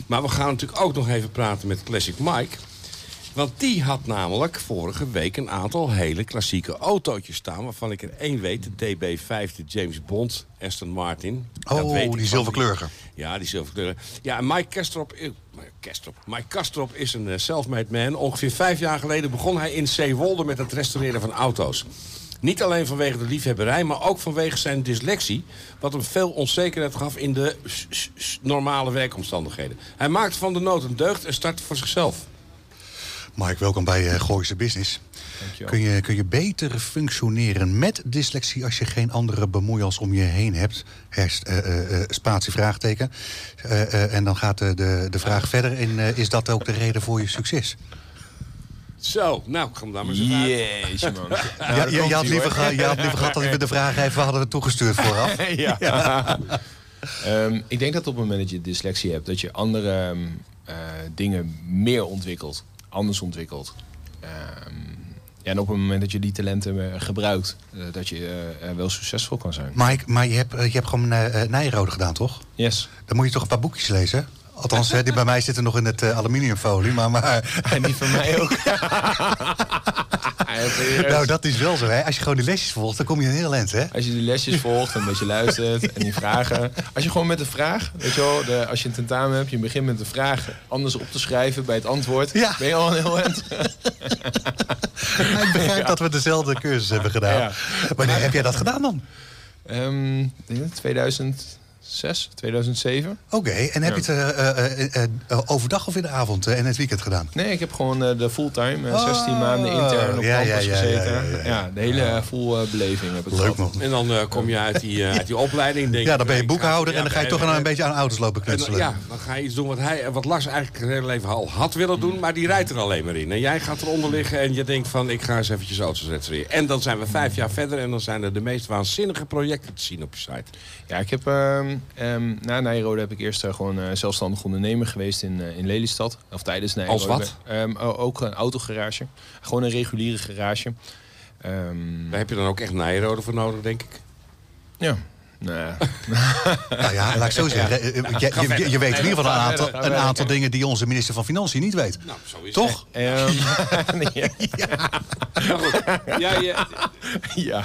Maar we gaan natuurlijk ook nog even praten met Classic Mike... Want die had namelijk vorige week een aantal hele klassieke autootjes staan... waarvan ik er één weet, de DB5, de James Bond, Aston Martin. Dat Oh, weet ik die zilverkleurige. Ja, die zilverkleuren. Ja, en Mike Kastrop, eh, Mike Kastrop, Mike Kastrop is een eh, self-made man. Ongeveer vijf jaar geleden begon hij in Zeewolde met het restaureren van auto's. Niet alleen vanwege de liefhebberij, maar ook vanwege zijn dyslexie. Wat hem veel onzekerheid gaf in de normale werkomstandigheden. Hij maakte van de nood een deugd en startte voor zichzelf. Mike, welkom bij uh, Gooise Business. Kun je, kun je beter functioneren met dyslexie als je geen andere bemoeials om je heen hebt? Herst, eh, eh, eh, spatie vraagteken. Eh, eh, en dan gaat de, de, de vraag verder. En eh, is dat ook de reden voor je succes? Zo, nou, hem dan maar eens uit. Jeetje, man. ja, je, je, had liever, je had liever gehad dat we de vraag even hadden toegestuurd vooraf. ja. Ehm, ik denk dat op het moment dat je dyslexie hebt, dat je andere ehm, eh, dingen meer ontwikkelt, anders ontwikkelt. Ehm, ja, en op het moment dat je die talenten eh, gebruikt, eh, dat je eh, wel succesvol kan zijn. Mike, maar je hebt, je hebt gewoon uh, Nijrode gedaan, toch? Yes. Dan moet je toch een paar boekjes lezen? Althans, die bij mij zitten nog in het uh, aluminiumfolie, maar... maar... En die van mij ook. nou, dat is wel zo, hè. Als je gewoon die lesjes volgt, dan kom je een heel eind, hè. Als je die lesjes volgt, een beetje luistert en die vragen... Als je gewoon met de vraag, weet je wel, de, als je een tentamen hebt... je begint met de vraag anders op te schrijven bij het antwoord... Ja. ben je al een heel eind. Ik begrijp ja. dat we dezelfde cursus hebben gedaan. Ja. Wanneer heb jij dat gedaan dan? Um, 2006, 2007. Oké, okay, en heb ja. je het uh, uh, uh, overdag of in de avond en het weekend gedaan? Nee, ik heb gewoon de fulltime, 16 oh, maanden intern op ja, campus ja, ja, gezeten. Ja, ja, ja, de hele full beleving heb ik Leuk gehad. man. En dan kom je uit die, uit die opleiding. Denk ja, dan ben je boekhouder en dan ga je toch een beetje aan auto's lopen knutselen. ja, dan ga je iets doen wat, hij, wat Lars eigenlijk zijn hele leven al had willen doen, maar die rijdt er alleen maar in. En jij gaat eronder liggen en je denkt van, ik ga eens eventjes auto's restaureren. En dan zijn we vijf jaar verder en dan zijn er de meest waanzinnige projecten te zien op je site. Ja, ik heb um, um, na Nijrode heb ik eerst uh, gewoon uh, zelfstandig ondernemer geweest in, uh, in Lelystad. Of tijdens Nijrode. Als wat? Um, ook een autogarage. Gewoon een reguliere garage. Daar heb je dan ook echt Nijrode voor nodig, denk ik. Ja. Nee. nou ja, laat ik zo zeggen. Ja. Je, je, je, je, weet in ieder geval een aantal, een aantal dingen die onze minister van Financiën niet weet. Nou, zo is Toch? Het. Um, ja. Ja, ja, ja,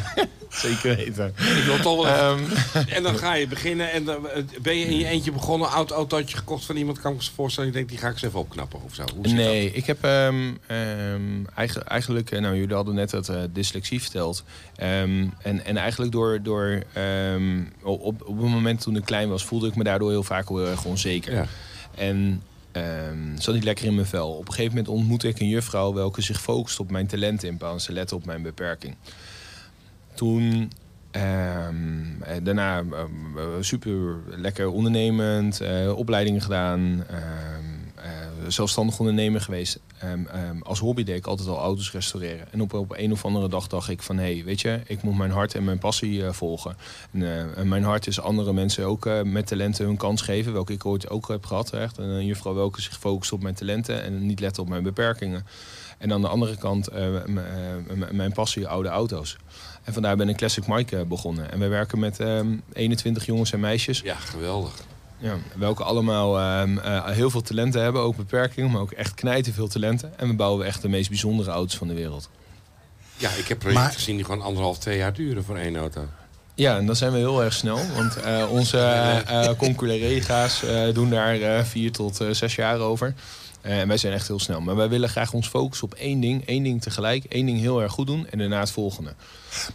zeker weten. Ik wil toch wel um, En dan ga je beginnen en dan ben je in je eentje begonnen. Oud autootje gekocht van iemand, kan ik me voorstellen. Ik denk, die ga ik eens even opknappen of zo. Hoe nee, dat? ik heb um, um, eigenlijk, eigenlijk, nou jullie hadden net dat uh, dyslexie verteld. en, en eigenlijk door, door op, op het moment toen ik klein was, voelde ik me daardoor heel vaak heel erg onzeker. Ja. En um, zat niet lekker in mijn vel. Op een gegeven moment ontmoette ik een juffrouw welke zich focust op mijn talenten in plaats van letten op mijn beperking. Toen um, daarna um, super lekker ondernemend, uh, opleidingen gedaan, uh, zelfstandig ondernemer geweest. Um, um, als hobby deed ik altijd al auto's restaureren. En op, op een of andere dag dacht ik van... hé, hey, weet je, ik moet mijn hart en mijn passie uh, volgen. En, uh, en, mijn hart is andere mensen ook uh, met talenten hun kans geven. Welke ik ooit ook heb gehad. Echt. En een juffrouw welke zich focust op mijn talenten... en niet let op mijn beperkingen. En aan de andere kant mijn passie, oude auto's. En vandaar ben ik Classic Mike begonnen. En we werken met um, 21 jongens en meisjes. Ja, geweldig. Ja, welke allemaal uh, uh, heel veel talenten hebben, ook beperkingen, maar ook echt knijten veel talenten. En we bouwen echt de meest bijzondere auto's van de wereld. Ja, ik heb projecten Maar- gezien die gewoon anderhalf, twee jaar duren voor één auto. Ja, en dan zijn we heel erg snel. Want eh, onze uh, conculega's eh, doen daar eh, vier tot eh, zes jaar over. Eh, en wij zijn echt heel snel. Maar wij willen graag ons focussen op één ding. één ding tegelijk. één ding heel erg goed doen. En daarna het volgende.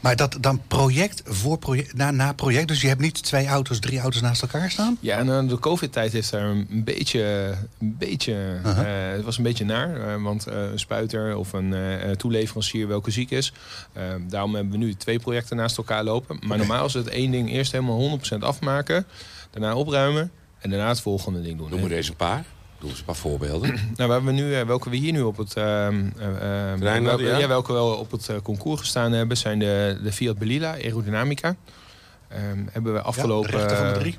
Maar dat dan project voor project, na, na project. Dus je hebt niet twee auto's, drie auto's naast elkaar staan? Ja, en uh, de covid-tijd heeft daar een beetje... Een beetje uh, het was een beetje naar. Uh, want een spuiter of een toeleverancier welke ziek is. daarom hebben we nu twee projecten naast elkaar lopen. Maar okay. normaal is het één ding eerst helemaal 100% afmaken. Daarna opruimen. En daarna het volgende ding doen. Noem maar deze een paar. Doe eens een paar voorbeelden. nou, waar we nu, welke we hier nu op het, uh, uh, welke, ja? ja? welke we op het uh, concours gestaan hebben, zijn de, de Fiat Belila Aerodynamica. Um, hebben we afgelopen. Ja, de van de drie.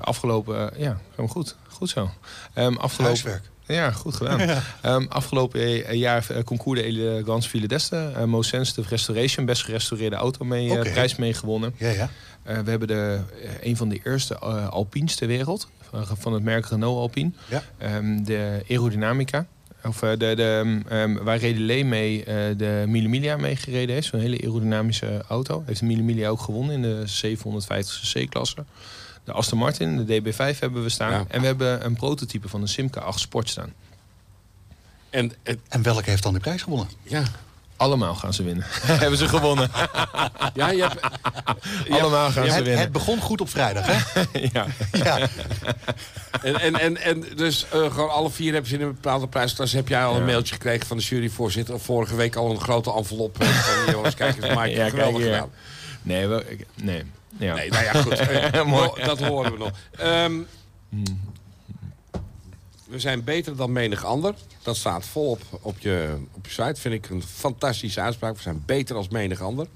afgelopen, ja, helemaal goed. Goed zo. Um, afgelopen, Huiswerk. Ja, goed gedaan. ja. um, afgelopen jaar concours de Elegance File d'Este. Uh, Mosens de Restoration, best gerestaureerde auto mee, okay. prijs mee gewonnen. Ja, ja. we hebben de, een van de eerste Alpines ter wereld van het merk Renault Alpine. Ja. Um, de aerodynamica. Of uh, de, de, um, waar Redelé mee uh, de Millimilia mee gereden heeft. Zo'n hele aerodynamische auto. Heeft de Millimilia ook gewonnen in de 750 C-klasse. De Aston Martin, de DB5 hebben we staan. Ja. En we hebben een prototype van de Simca 8 Sport staan. En, en, en welke heeft dan die prijs gewonnen? Ja. Allemaal gaan ze winnen. Hebben ze gewonnen. Ja, je hebt, Allemaal gaan ze Het, winnen. het begon goed op vrijdag, hè? Ja. Ja. en, en, en, en dus eh, gewoon alle vier hebben ze in een bepaalde prijsklasse. Heb jij al een Ja. mailtje gekregen van de juryvoorzitter? Of vorige week al een grote envelop. Van, jongens, kijk eens, Mike, Ja, kijk geweldig hier. gedaan. Nee, we, ik- nee. Ja. Nee, nou ja, goed. Eh, Mooi. dat horen we nog. Ehm, we zijn beter dan menig ander. Dat staat volop op je, op je site. Vind ik een fantastische uitspraak. We zijn beter als menig ander.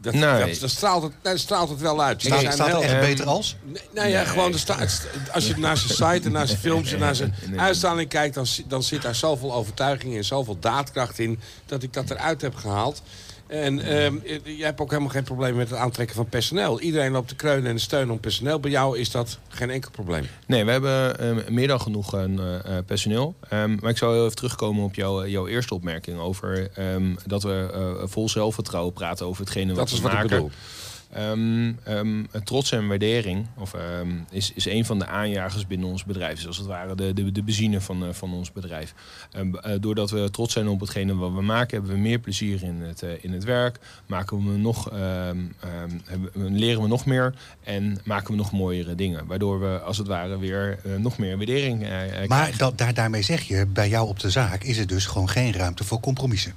Dat, Nee. dat, dat straalt, het, dat straalt het wel uit. Staat, zijn staat echt beter als? Nee, nou ja, gewoon de sta- het- als je naar zijn site en naar zijn films en naar zijn uitstraling kijkt... Dan, dan zit daar zoveel overtuiging en zoveel daadkracht in... dat ik dat eruit heb gehaald. En ehm, je hebt ook helemaal geen probleem met het aantrekken van personeel. Iedereen loopt te kreunen en te steunen om personeel. Bij jou is dat geen enkel probleem. Nee, we hebben ehm, meer dan genoeg eh, eh, personeel. Ehm, maar ik zou heel even terugkomen op jouw, jouw eerste opmerking over dat we eh, vol zelfvertrouwen praten over hetgene wat Dat we is wat maken. ik bedoel. Ehm, trots en waardering of, ehm, is, is een van de aanjagers binnen ons bedrijf. Dus als het ware de, de, de benzine van, eh, van ons bedrijf. Eh, doordat we trots zijn op hetgene wat we maken, hebben we meer plezier in het, eh, in het werk. Maken we nog, hebben, leren we nog meer en maken we nog mooiere dingen. Waardoor we als het ware weer nog meer waardering Maar krijgen. dat, daar, daarmee zeg je, bij jou op de zaak is er dus gewoon geen ruimte voor compromissen.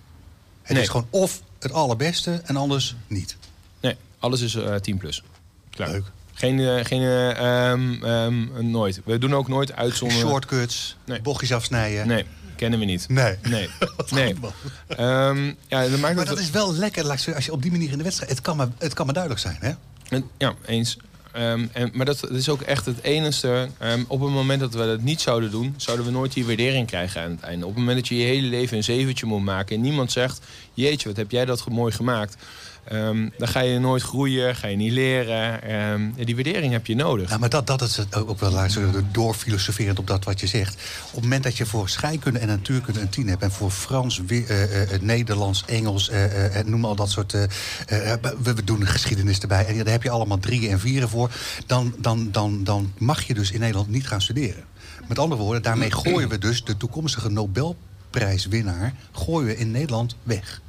Het Nee. is gewoon of het allerbeste en anders niet. Alles is eh 10 plus. Klaar. Leuk. Geen, eh, geen eh, ehm, ehm, nooit. We doen ook nooit uitzonderen. Shortcuts, Nee. bochtjes afsnijden. Nee, kennen we niet. Nee. Nee. nee. Ehm, ja, dat maakt Maar het dat is wel lekker laat ik zeggen, als je op die manier in de wedstrijd... Het kan maar, het kan maar duidelijk zijn, hè? En- Ja, eens. Ehm, en, maar dat, dat is ook echt het enige. ehm, op het moment dat we dat niet zouden doen, zouden we nooit die waardering krijgen aan het einde. Op het moment dat je je hele leven een zeventje moet maken en niemand zegt: Jeetje, wat heb jij dat mooi gemaakt? Ehm, dan ga je nooit groeien, ga je niet leren. Ehm, ja, die waardering heb je nodig. Nou, maar dat, dat is ook wel doorfilosoferend op dat wat je zegt. Op het moment dat je voor scheikunde en natuurkunde een 10 hebt... en voor Frans, wi- eh, eh, Nederlands, Engels, eh, eh, noem al dat soort... eh, eh, we doen geschiedenis erbij en daar heb je allemaal drieën en vieren voor... Dan, dan, dan, dan mag je dus in Nederland niet gaan studeren. Met andere woorden, daarmee gooien we dus de toekomstige Nobelprijswinnaar... gooien we in Nederland weg.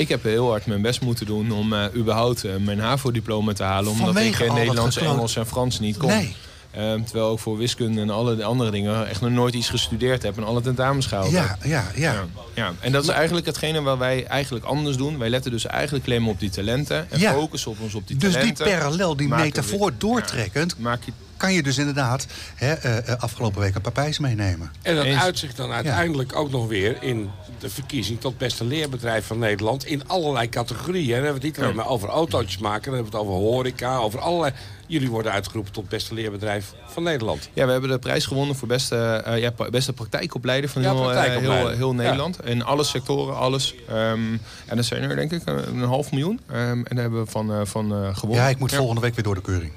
Ik heb heel hard mijn best moeten doen om eh, überhaupt eh, mijn HAVO-diploma te halen. Omdat Vanwege ik eh, dat Nederlands. Engels en Frans niet kon. Nee. Ehm, terwijl ik voor wiskunde en alle de andere dingen echt nog nooit iets gestudeerd heb en alle tentamens gehaald heb. Ja, ja, ja. Ja, en dat is eigenlijk hetgene wat wij eigenlijk anders doen. Wij letten dus eigenlijk alleen maar op die talenten en Ja. focussen op ons op die Dus die talenten. parallel, die metafoor doortrekkend... Ja, maak je, kan je dus inderdaad hè, eh, eh, afgelopen week een papijs meenemen. En dat uitzicht dan uiteindelijk ook nog weer in de verkiezing tot beste leerbedrijf van Nederland. In allerlei categorieën. En dan hebben we het niet alleen maar over autootjes maken. Dan hebben we het over horeca, over allerlei... Jullie worden uitgeroepen tot beste leerbedrijf van Nederland. ja, we hebben de prijs gewonnen voor beste, eh, ja, beste praktijkopleider van Ja, heel, praktijkopleider. heel, heel Ja. Nederland. In alle sectoren, alles. Ehm, en dat zijn er denk ik een, een half miljoen. Ehm, en daar hebben we van, eh, van eh, gewonnen. Ja, ik moet volgende week weer door de keuring.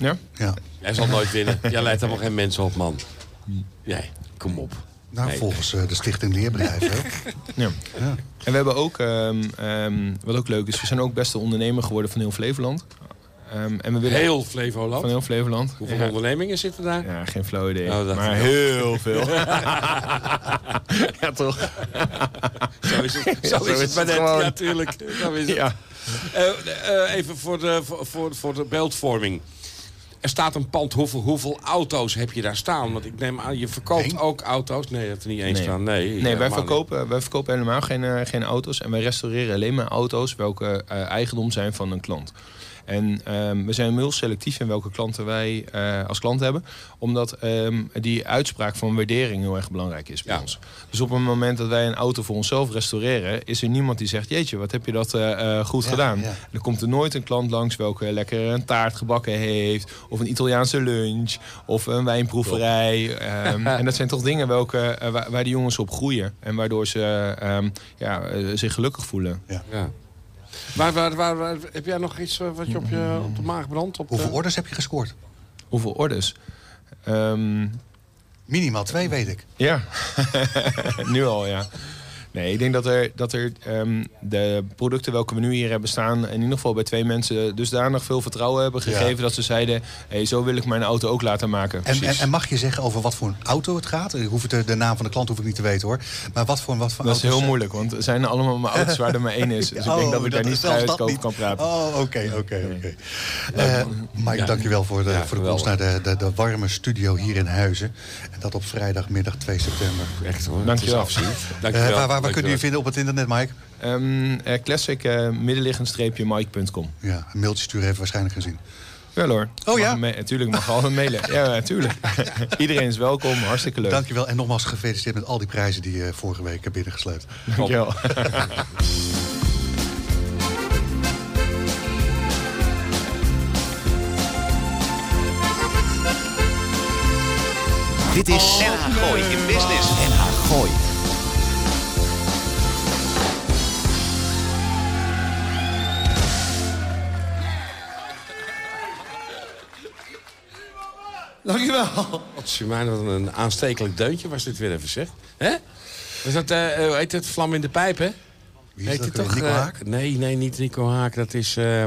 Ja? Ja. Jij zal nooit winnen. Jij leidt helemaal geen mensen op, man. Nee, kom op. Nou, Nee. volgens eh, de Stichting Leerbedrijf. Ja. Ja. En we hebben ook, ehm, ehm, wat ook leuk is, we zijn ook beste ondernemer geworden van heel Flevoland. Ehm, en we willen Heel Flevoland. van heel Flevoland. Hoeveel ja. ondernemingen zitten daar? Ja, geen flauw idee. Oh, dat maar heel veel. ja, toch? Zo is het, zo zo is is het maar het net. gewoon. Ja, tuurlijk. Zo is het. Ja. Eh, eh, even voor de, voor, voor, voor de beeldvorming. Er staat een pand. Hoeveel, hoeveel auto's heb je daar staan? Want ik neem aan, je verkoopt ook auto's. Nee, dat er niet eens Nee. staan. Nee, Nee, wij niet. verkopen, wij verkopen helemaal geen, eh, geen auto's. En wij restaureren alleen maar auto's welke eh, eigendom zijn van een klant. En ehm, we zijn heel selectief in welke klanten wij eh, als klant hebben. Omdat ehm, die uitspraak van waardering heel erg belangrijk is bij Ja. ons. Dus op het moment dat wij een auto voor onszelf restaureren... is er niemand die zegt, jeetje, wat heb je dat eh, eh, goed Ja, gedaan. ja. Er komt er nooit een klant langs welke lekker een taart gebakken heeft... of een Italiaanse lunch, of een wijnproeverij. Ehm, en dat zijn toch dingen welke, waar, waar die jongens op groeien. En waardoor ze ja, zich gelukkig voelen. Ja. Waar, waar, waar, waar- heb jij nog iets eh, wat je op, je op de maag brandt? Op Hoeveel de... orders heb je gescoord? Hoeveel orders? Ehm, Minimaal twee, weet ik. ja, nu al, ja. Nee, ik denk dat er, dat er ehm, de producten welke we nu hier hebben staan... in ieder geval bij twee mensen dusdanig veel vertrouwen hebben gegeven... Ja. dat ze zeiden, hey, zo wil ik mijn auto ook laten maken. En, en, en mag je zeggen over wat voor een auto het gaat? Ik hoef het, de naam van de klant hoef ik niet te weten hoor. Maar wat voor, wat voor dat is heel moeilijk, want er zijn allemaal maar auto's waar er maar één is. Dus ik denk dat ik daar Oh, niet dat over kan praten. Oh, oké, oké, oké. Eh, Mike, Ja. dankjewel voor de, Ja, voor de komst naar de, de, de warme studio hier in Huizen. En dat op vrijdagmiddag 2 september. Echt hoor. Dankjewel. Afzien. Eh, Dankjewel. waar waar, waar kunnen jullie vinden op het internet, Mike? Ehm, eh, classic eh, middenliggend streepje mike.com. Ja, een mailtje sturen heeft waarschijnlijk gezien. Wel hoor. Oh, ja? Natuurlijk mag altijd mailen. Ja, natuurlijk. Iedereen is welkom. Hartstikke leuk. Dankjewel en nogmaals gefeliciteerd met al die prijzen die je vorige week hebt binnengesleept. Dankjewel. Dit is NH Gooi in Business. NH Gooi. Dankjewel. Wat wat een aanstekelijk deuntje was dit weer even, zeg. Hè? Was dat, eh, hoe heet het, Vlam in de Pijp, hè? Wie is Heet dat het toch? Nico Haak? nee, nee, niet Nico Haak. Dat is eh,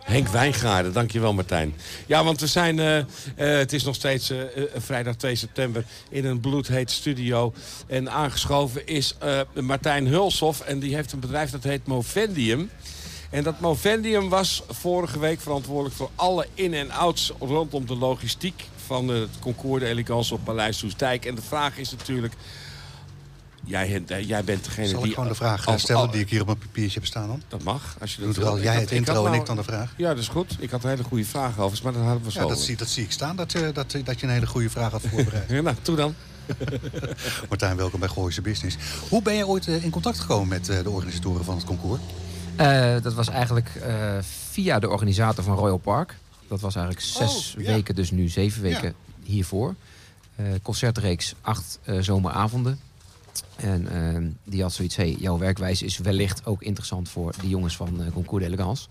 Henk Wijngaarden. Dankjewel, Martijn. Ja, want we zijn... het is nog steeds vrijdag 2 september in een bloedheet studio. En aangeschoven is eh, Martijn Hulshoff. En die heeft een bedrijf dat heet Movendium. En dat Movendium was vorige week verantwoordelijk voor alle in- en outs rondom de logistiek van het concours de elegance op Paleis Soestdijk. En de vraag is natuurlijk, jij, eh, jij bent degene Zal die... ik gewoon de vraag eh, als- stellen al- die ik hier op mijn papiertje heb staan dan? Dat mag, als je dat Ik jij had- het intro en nou- ik dan de vraag. Ja, dat is goed. Ik had een hele goede vraag over, maar dat hadden we zo. Ja, dat zie, dat zie ik staan, dat, je- dat, dat je een hele goede vraag had voorbereid. Ja, nou, toe dan. Martijn, welkom bij Gooise Business. Hoe ben je ooit eh, in contact gekomen met eh, de organisatoren van het concours? Eh, dat was eigenlijk eh, via de organisator van Royal Park. Dat was eigenlijk zes Oh, ja. weken, dus nu zeven weken hiervoor. Eh, concertreeks acht eh, zomeravonden. En eh, die had zoiets, hey, jouw werkwijze is wellicht ook interessant voor de jongens van Concours d'Elegance.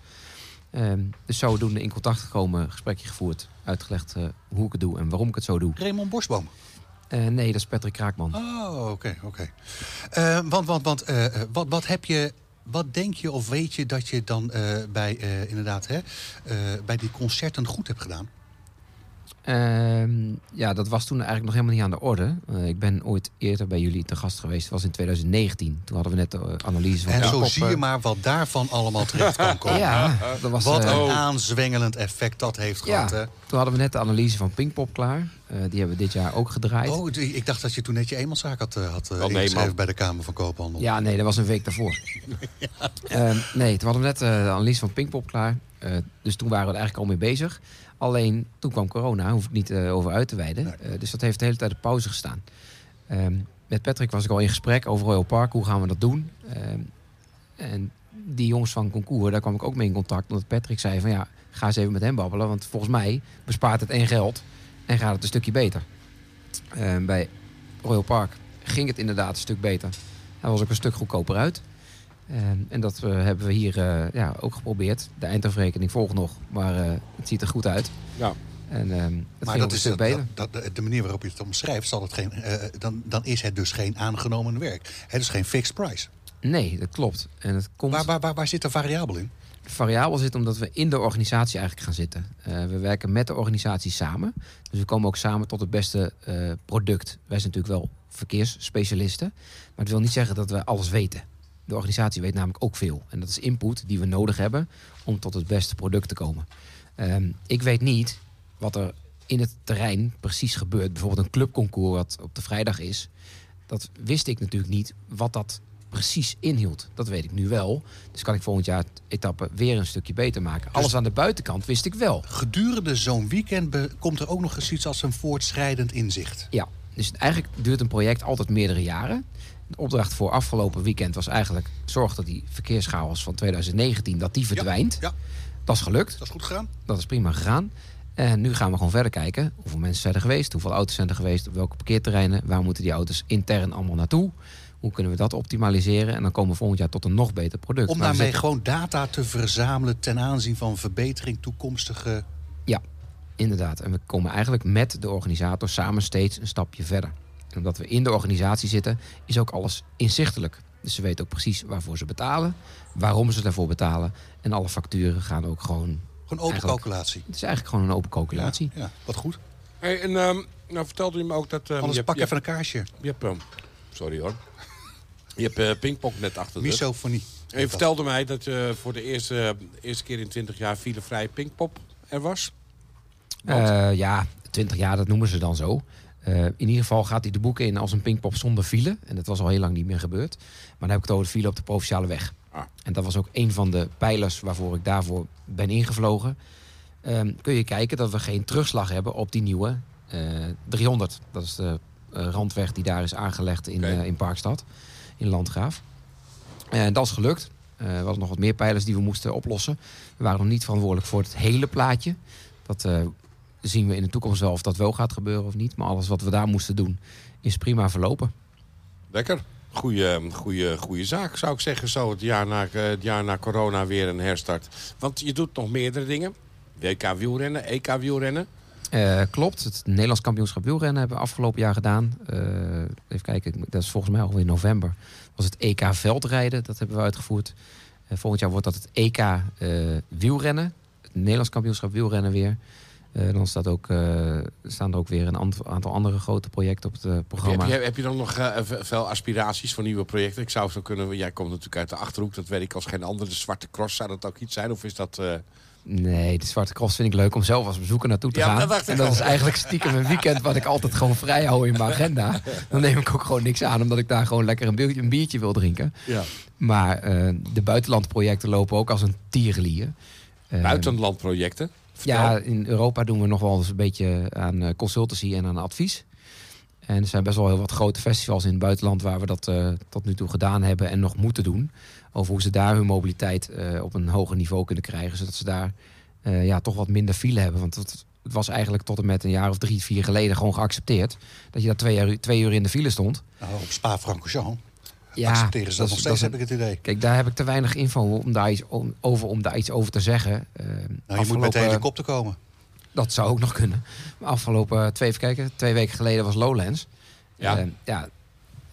Ehm dus zodoende in contact gekomen, gesprekje gevoerd, uitgelegd hoe ik het doe en waarom ik het zo doe. Raymond Bosboom. Nee, dat is Patrick Kraakman. Oh, oké, oké. Want want, want wat, wat heb je... Wat denk je of weet je dat je dan eh, bij, eh, inderdaad, hè, eh, bij die concerten goed hebt gedaan? Ehm, ja, dat was toen eigenlijk nog helemaal niet aan de orde. Eh, ik ben ooit eerder bij jullie te gast geweest. Dat was in 2019. Toen hadden we net de eh, analyse van En zo zie je eh, maar wat daarvan allemaal terecht kan komen. Ja, dat was, Wat eh, een aanzwengelend effect dat heeft ja, gehad. Hè? toen hadden we net de analyse van Pinkpop klaar. Eh, die hebben we dit jaar ook gedraaid. Oh, ik dacht dat je toen net je eenmanszaak had, eh, had eh, Wel, nee, ingeschreven man. bij de Kamer van Koophandel. Ja, nee, dat was een week daarvoor. Ehm, nee, toen hadden we net eh, de analyse van Pinkpop klaar. Eh, dus toen waren we er eigenlijk al mee bezig. Alleen toen kwam corona, hoef ik niet eh, over uit te wijden. Eh, dus dat heeft de hele tijd op pauze gestaan. Ehm, met Patrick was ik al in gesprek over Royal Park. Hoe gaan we dat doen? Ehm, en die jongens van Concours, daar kwam ik ook mee in contact. Omdat Patrick zei van ja, ga eens even met hem babbelen. Want volgens mij bespaart het één geld en gaat het een stukje beter. Ehm, bij Royal Park ging het inderdaad een stuk beter. Hij was ook een stuk goedkoper uit. Ehm, en dat hebben we hier eh, ja, ook geprobeerd. De eindafrekening volgt nog, maar eh, het ziet er goed uit. Ja. En ehm, het maar ging dat is dat, dat, dat- de manier waarop je het omschrijft, zal het geen, eh, dan, dan is het dus geen aangenomen werk. Het is geen fixed price. Nee, dat klopt. En het komt... Waar, waar, waar, waar zit de variabel in? De variabel zit omdat we in de organisatie eigenlijk gaan zitten. Eh, we werken met de organisatie samen. Dus we komen ook samen tot het beste eh, product. Wij zijn natuurlijk wel verkeersspecialisten. Maar het wil niet zeggen dat we alles weten. De organisatie weet namelijk ook veel. En dat is input die we nodig hebben om tot het beste product te komen. Ehm, ik weet niet wat er in het terrein precies gebeurt. Bijvoorbeeld een clubconcours wat op de vrijdag is. Dat wist ik natuurlijk niet wat dat precies inhield. Dat weet ik nu wel. Dus kan ik volgend jaar etappe weer een stukje beter maken. Alles aan de buitenkant wist ik wel. Gedurende zo'n weekend komt er ook nog eens iets als een voortschrijdend inzicht. Ja, dus eigenlijk duurt een project altijd meerdere jaren. De opdracht voor afgelopen weekend was eigenlijk... zorg dat die verkeerschaos van 2019 dat die verdwijnt. Ja, Dat is gelukt. dat is goed gegaan. Dat is prima gegaan. En nu gaan we gewoon verder kijken. Hoeveel mensen zijn er geweest? Hoeveel auto's zijn er geweest? Op welke parkeerterreinen? Waar moeten die auto's intern allemaal naartoe? Hoe kunnen we dat optimaliseren? En dan komen we volgend jaar tot een nog beter product. Om we daarmee zitten- gewoon data te verzamelen ten aanzien van verbetering toekomstige... Ja, inderdaad. En we komen eigenlijk met de organisator samen steeds een stapje verder. En omdat we in de organisatie zitten, is ook alles inzichtelijk. Dus ze weten ook precies waarvoor ze betalen, waarom ze daarvoor betalen. En alle facturen gaan ook gewoon... Gewoon open calculatie. Het is eigenlijk gewoon een open calculatie. Ja, wat goed. Hey, en ehm, nou vertelde u me ook dat... ehm, Anders je pak je even een kaarsje. Je hebt... ehm, sorry hoor. Je hebt eh, pingpong net achter de rug. Misofonie. En je vertelde mij dat je voor de eerste, eerste keer in 20 jaar filevrij pingpop er was. Want- Eh, ja, 20 jaar, dat noemen ze dan zo. Eh, in ieder geval gaat hij de boeken in als een pingpop zonder file. En dat was al heel lang niet meer gebeurd. Maar dan heb ik het over de file op de Provinciale Weg. Ah. En dat was ook een van de pijlers waarvoor ik daarvoor ben ingevlogen. Ehm, kun je kijken dat we geen terugslag hebben op die nieuwe eh, 300. Dat is de eh, randweg die daar is aangelegd in, in Parkstad, in Landgraaf. En dat is gelukt. Er waren nog wat meer pijlers die we moesten oplossen. We waren nog niet verantwoordelijk voor het hele plaatje. Dat zien we in de toekomst wel of dat wel gaat gebeuren of niet. Maar alles wat we daar moesten doen is prima verlopen. Lekker. Goeie, goeie, goeie zaak, zou ik zeggen. Zo het jaar, na, eh, het jaar na corona weer een herstart. Want je doet nog meerdere dingen. WK wielrennen, EK wielrennen. Eh, klopt, het Nederlands kampioenschap wielrennen hebben we afgelopen jaar gedaan. Eh, even kijken, dat is volgens mij alweer in november. was het EK veldrijden, dat hebben we uitgevoerd. Volgend jaar wordt dat het EK wielrennen. Het Nederlands kampioenschap wielrennen weer. Eh, dan staat ook, eh, staan er ook weer een ant- aantal andere grote projecten op het eh, Heb programma. je, heb je dan nog veel aspiraties voor nieuwe projecten? Ik zou zo kunnen... Jij komt natuurlijk uit de Achterhoek, dat weet ik als geen ander. De Zwarte Cross, zou dat ook iets zijn? Of is dat... Nee, de Zwarte Cross vind ik leuk om zelf als bezoeker naartoe te Ja, gaan. dat en dat is eigenlijk stiekem een weekend wat ik altijd gewoon vrij hou in mijn agenda. Dan neem ik ook gewoon niks aan, omdat ik daar gewoon lekker een biertje, een biertje wil drinken. ja. Maar de buitenlandprojecten lopen ook als een tierenlier. Buitenlandprojecten? Vertel. Ja, in Europa doen we nog wel eens een beetje aan eh, consultancy en aan advies. En er zijn best wel heel wat grote festivals in het buitenland waar we dat eh, tot nu toe gedaan hebben en nog moeten doen. Over hoe ze daar hun mobiliteit eh, op een hoger niveau kunnen krijgen. Zodat ze daar eh, ja, toch wat minder file hebben. Want het, het was eigenlijk tot en met een jaar of drie, vier geleden gewoon geaccepteerd. Dat je daar twee uur, twee uur in de file stond. Nou, op Spa-Francorchamps Ja, accepteren ze dat, nog steeds, heb ik het idee. Kijk, daar heb ik te weinig info om daar iets om, over om daar iets over te zeggen. Nou, je moet met de helikopter komen. Dat zou ook nog kunnen. Maar afgelopen eh, twee, even kijken, twee weken geleden was Lowlands. Ja. Eh, ja,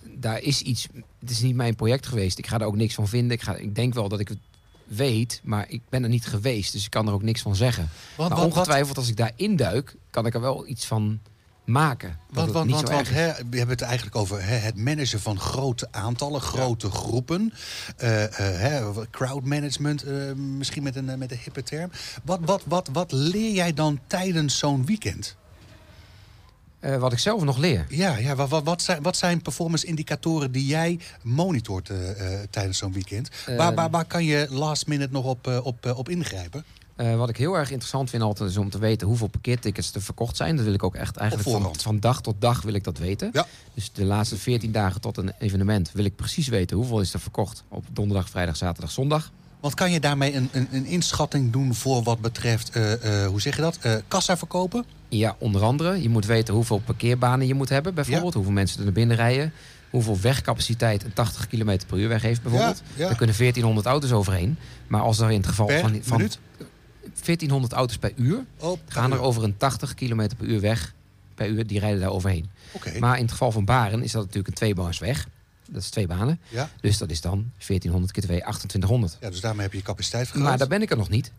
daar is iets. Het is niet mijn project geweest. Ik ga er ook niks van vinden. Ik, ga, ik denk wel dat ik het weet, maar ik ben er niet geweest. Dus ik kan er ook niks van zeggen. Want, maar wat, ongetwijfeld, als ik daar induik, kan ik er wel iets van maken. Want, want, want, want we hebben het eigenlijk over het managen van grote aantallen, grote groepen. Hè, crowd management, eh, misschien met een, met een hippe term. Wat, wat, wat, wat leer jij dan tijdens zo'n weekend? Wat ik zelf nog leer. Ja, ja wat, wat, wat, zijn, wat zijn performance indicatoren die jij monitort tijdens zo'n weekend? waar, waar, waar kan je last minute nog op, op, op ingrijpen? Eh, wat ik heel erg interessant vind altijd is om te weten hoeveel parkeertickets er verkocht zijn. Dat wil ik ook echt eigenlijk van, van dag tot dag wil ik dat weten. Ja. Dus de laatste 14 dagen tot een evenement wil ik precies weten hoeveel is er verkocht op donderdag, vrijdag, zaterdag, zondag. Want kan je daarmee een, een, een inschatting doen voor wat betreft, eh, eh, hoe zeg je dat, kassa verkopen? Ja, onder andere. Je moet weten hoeveel parkeerbanen je moet hebben, bijvoorbeeld. Hoeveel mensen er naar binnen rijden. Hoeveel wegcapaciteit een 80 km per uur weg heeft, bijvoorbeeld. Ja, ja. Daar kunnen 1400 auto's overheen. Maar als er in het geval Per van, van minuut? 1400 auto's per uur Oh, gaan er over een 80 km per uur weg per uur, die rijden daar overheen. Maar in het geval van Baren is dat natuurlijk een tweebaansweg. Dat is twee banen. Ja? Dus dat is dan 1400 keer 2, 2800. ja, dus daarmee heb je capaciteit vergroot. Maar daar ben ik er nog niet.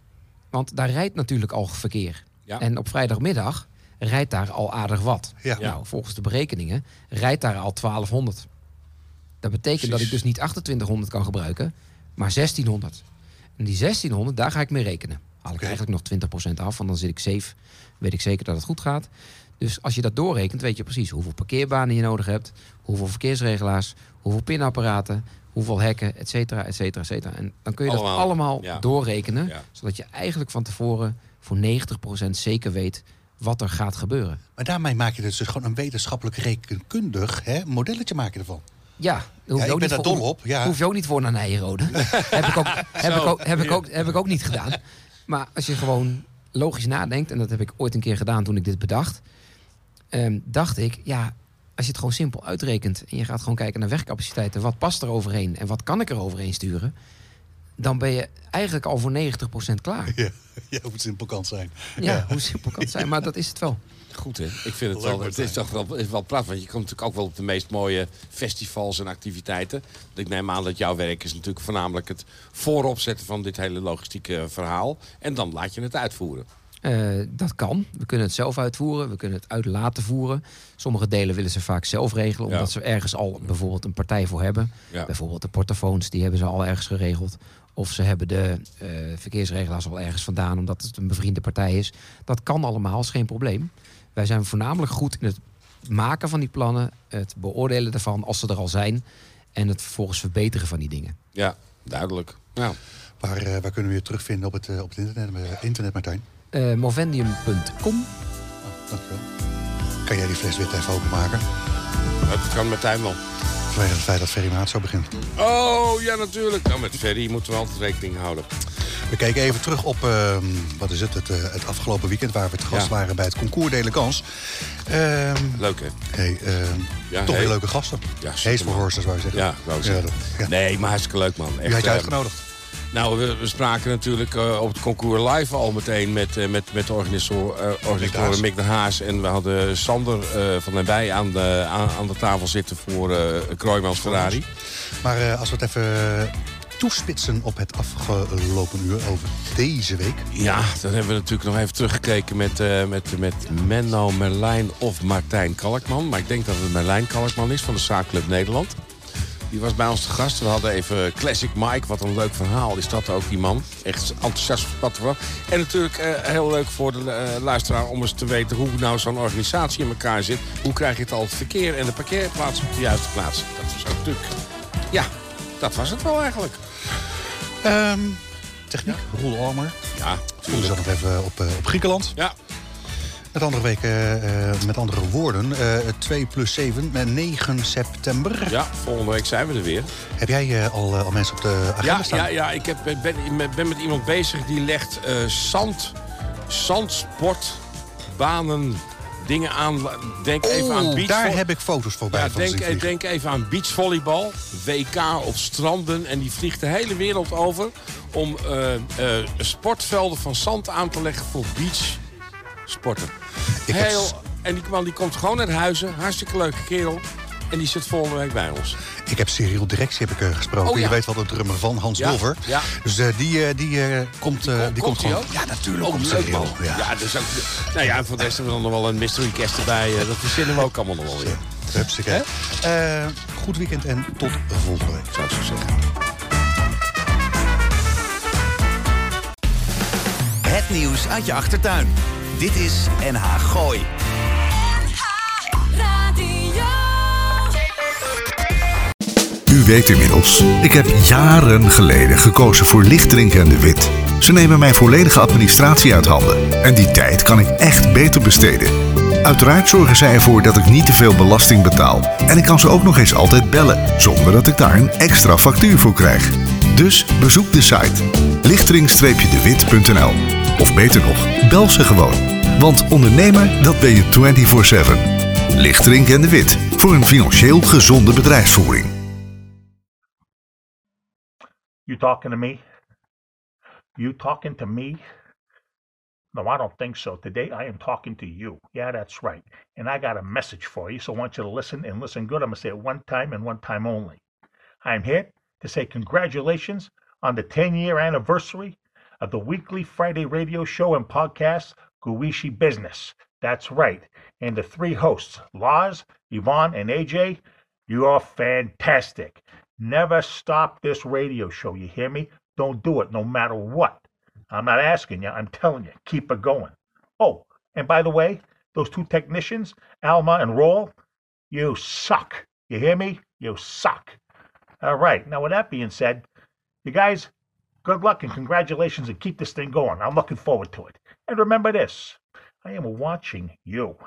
Want daar rijdt natuurlijk al verkeer. Ja. En op vrijdagmiddag rijdt daar al aardig wat. Ja. Nou, volgens de berekeningen rijdt daar al 1200. Dat betekent dat ik dus niet 2800 kan gebruiken, maar 1600. En die 1600, daar ga ik mee rekenen. Haal ik eigenlijk nog 20% af, want dan zit ik safe. Weet ik zeker dat het goed gaat. Dus als je dat doorrekent, weet je precies hoeveel parkeerbanen je nodig hebt, hoeveel verkeersregelaars, hoeveel pinapparaten, hoeveel hekken, et cetera, et cetera, et cetera. En dan kun je Allemaal, dat allemaal ja. doorrekenen, Ja. zodat je eigenlijk van tevoren voor 90% zeker weet wat er gaat gebeuren. Maar daarmee maak je dus gewoon een wetenschappelijk rekenkundig hè, modelletje maak je ervan. Ja, hoef Ja, je ik ben daar voor- dol op. Ja. Hoef je ook niet voor naar Nijenrode. heb, ik ook, heb, ik ook, heb, ik ook, heb ik ook niet gedaan. Maar als je gewoon logisch nadenkt, en dat heb ik ooit een keer gedaan toen ik dit bedacht, ehm, dacht ik, ja, als je het gewoon simpel uitrekent en je gaat gewoon kijken naar wegcapaciteiten, wat past er overheen en wat kan ik er overheen sturen, dan ben je eigenlijk al voor 90% klaar. Ja, ja, hoe simpel kan het zijn. Ja, hoe simpel kan het zijn, maar dat is het wel. Goed hè? Ik vind het Leuk, wel, het is toch wel, is wel prachtig. Want je komt natuurlijk ook wel op de meest mooie festivals en activiteiten. Ik neem aan dat jouw werk is natuurlijk voornamelijk het vooropzetten van dit hele logistieke verhaal. En dan laat je het uitvoeren. Eh, dat kan. We kunnen het zelf uitvoeren. We kunnen het uit laten voeren. Sommige delen willen ze vaak zelf regelen. Ja. Omdat ze ergens al bijvoorbeeld een partij voor hebben. Ja. Bijvoorbeeld de portofoons, die hebben ze al ergens geregeld. Of ze hebben de eh, verkeersregelaars al ergens vandaan, omdat het een bevriende partij is. Dat kan allemaal, is geen probleem. Wij zijn voornamelijk goed in het maken van die plannen, het beoordelen daarvan als ze er al zijn. En het vervolgens verbeteren van die dingen. Ja, duidelijk. Nou, Waar, eh, waar kunnen we je terugvinden op het, eh, op het internet, eh, internet Martijn? Eh movendium.com. Dankjewel. Kan jij die fles wit even openmaken? dat kan Martijn wel. Vanwege het feit dat Ferry Maat zo begint. Oh, ja natuurlijk. Nou, met Ferry moeten we altijd rekening houden. We kijken even terug op, ehm, wat is het, het, eh, het afgelopen weekend... waar we te gast Ja. waren bij het Concours d'Elegance. Ehm Leuk hè? hey, ehm, Ja, toch hey. weer leuke gasten. Ja, Hees voor horses, zou je zeggen. Ja, wou Ja, zeggen. dat- ja. Nee, maar hartstikke leuk man. Had je eh, uitgenodigd? Nou, we, we spraken natuurlijk eh, op het concours live al meteen met, eh, met, met de organisatoren, eh, Mick de Haas. En we hadden Sander van nabij aan de, aan, aan de tafel zitten voor Kroijmans Ferrari. Maar als we het even toespitsen op het afgelopen uur over deze week. Ja, dan hebben we natuurlijk nog even teruggekeken met, met, met Menno Merlijn of Martijn Kalkman. Maar ik denk dat het Merlijn Kalkman is van de Zaakclub Nederland. Die was bij ons te gast. We hadden even Classic Mike. Wat een leuk verhaal is dat ook, die man. Echt enthousiast het pad. En natuurlijk eh, heel leuk voor de eh, luisteraar om eens te weten... hoe nou zo'n organisatie in elkaar zit. Hoe krijg je het al het verkeer en de parkeerplaats op de juiste plaats. Dat was ook natuurlijk... Ja, dat was het wel eigenlijk. Ehm, techniek, Roel Almer. Ja, Toen zat nog even op, eh, op Griekenland. Ja, Met andere, weken, eh, eh, met andere woorden, eh 2 plus 7, met 9 september. ja, volgende week zijn we er weer. Heb jij eh, al, eh, al mensen op de agenda Ja, staan? ja, ja ik heb, ben, met iemand bezig die legt eh, zand, zandsportbanen, dingen aan. Denk even aan beach. daar heb ik foto's voorbij ja, van denk, eh, denk even aan beachvolleybal, WK op stranden. En die vliegt de hele wereld over om eh, eh, sportvelden van zand aan te leggen voor beachsporten. Ik Heel, en die man die komt gewoon uit Huizen, hartstikke leuke kerel. En die zit volgende week bij ons. Ik heb Cyril Directie heb ik, eh, gesproken. Oh, ja. Je weet wel de drummer van Hans Ja, Wilver. ja. Dus eh, die, eh, die, eh, komt, eh, die, komt gewoon. ook? Ja, natuurlijk Oh, komt leuk Cyril. man. Ja. Ja, dus ook, nou ja, en voor de rest hebben we dan nog wel een mystery guest erbij. Dat verzinnen we ook allemaal nog wel weer. Hupsakee. Eh, goed weekend en tot volgende week. Zou ik zo zeggen. Het nieuws uit je achtertuin. Dit is NH Gooi. U weet inmiddels, ik heb jaren geleden gekozen voor Lichtdrink en de Wit. Ze nemen mijn volledige administratie uit handen. En die tijd kan ik echt beter besteden. Uiteraard zorgen zij ervoor dat ik niet te veel belasting betaal. En ik kan ze ook nog eens altijd bellen, zonder dat ik daar een extra factuur voor krijg. Dus bezoek de site lichtering-dewit.nl Of beter nog, bel ze gewoon. Want ondernemer, dat ben je 24-7. Lichtering en de Wit, voor een financieel gezonde bedrijfsvoering. You talking to me? You talking to me? No, I don't think so. Today I am talking to you. Yeah, that's right. And I got a message for you, so I want you to listen and listen good. I'm going to say it one time and one time only. I'm here to say congratulations on the 10 year anniversary of the weekly Friday radio show and podcast, Guishi Business. That's right. And the three hosts, Laz, Yvonne, and AJ, you are fantastic. Never stop this radio show. You hear me? Don't do it no matter what. I'm not asking you, I'm telling you, keep it going. Oh, and by the way, those two technicians, Alma and Roll, you suck. You hear me? You suck. All right. Now, with that being said, you guys, good luck and congratulations and keep this thing going. I'm looking forward to it. And remember this I am watching you.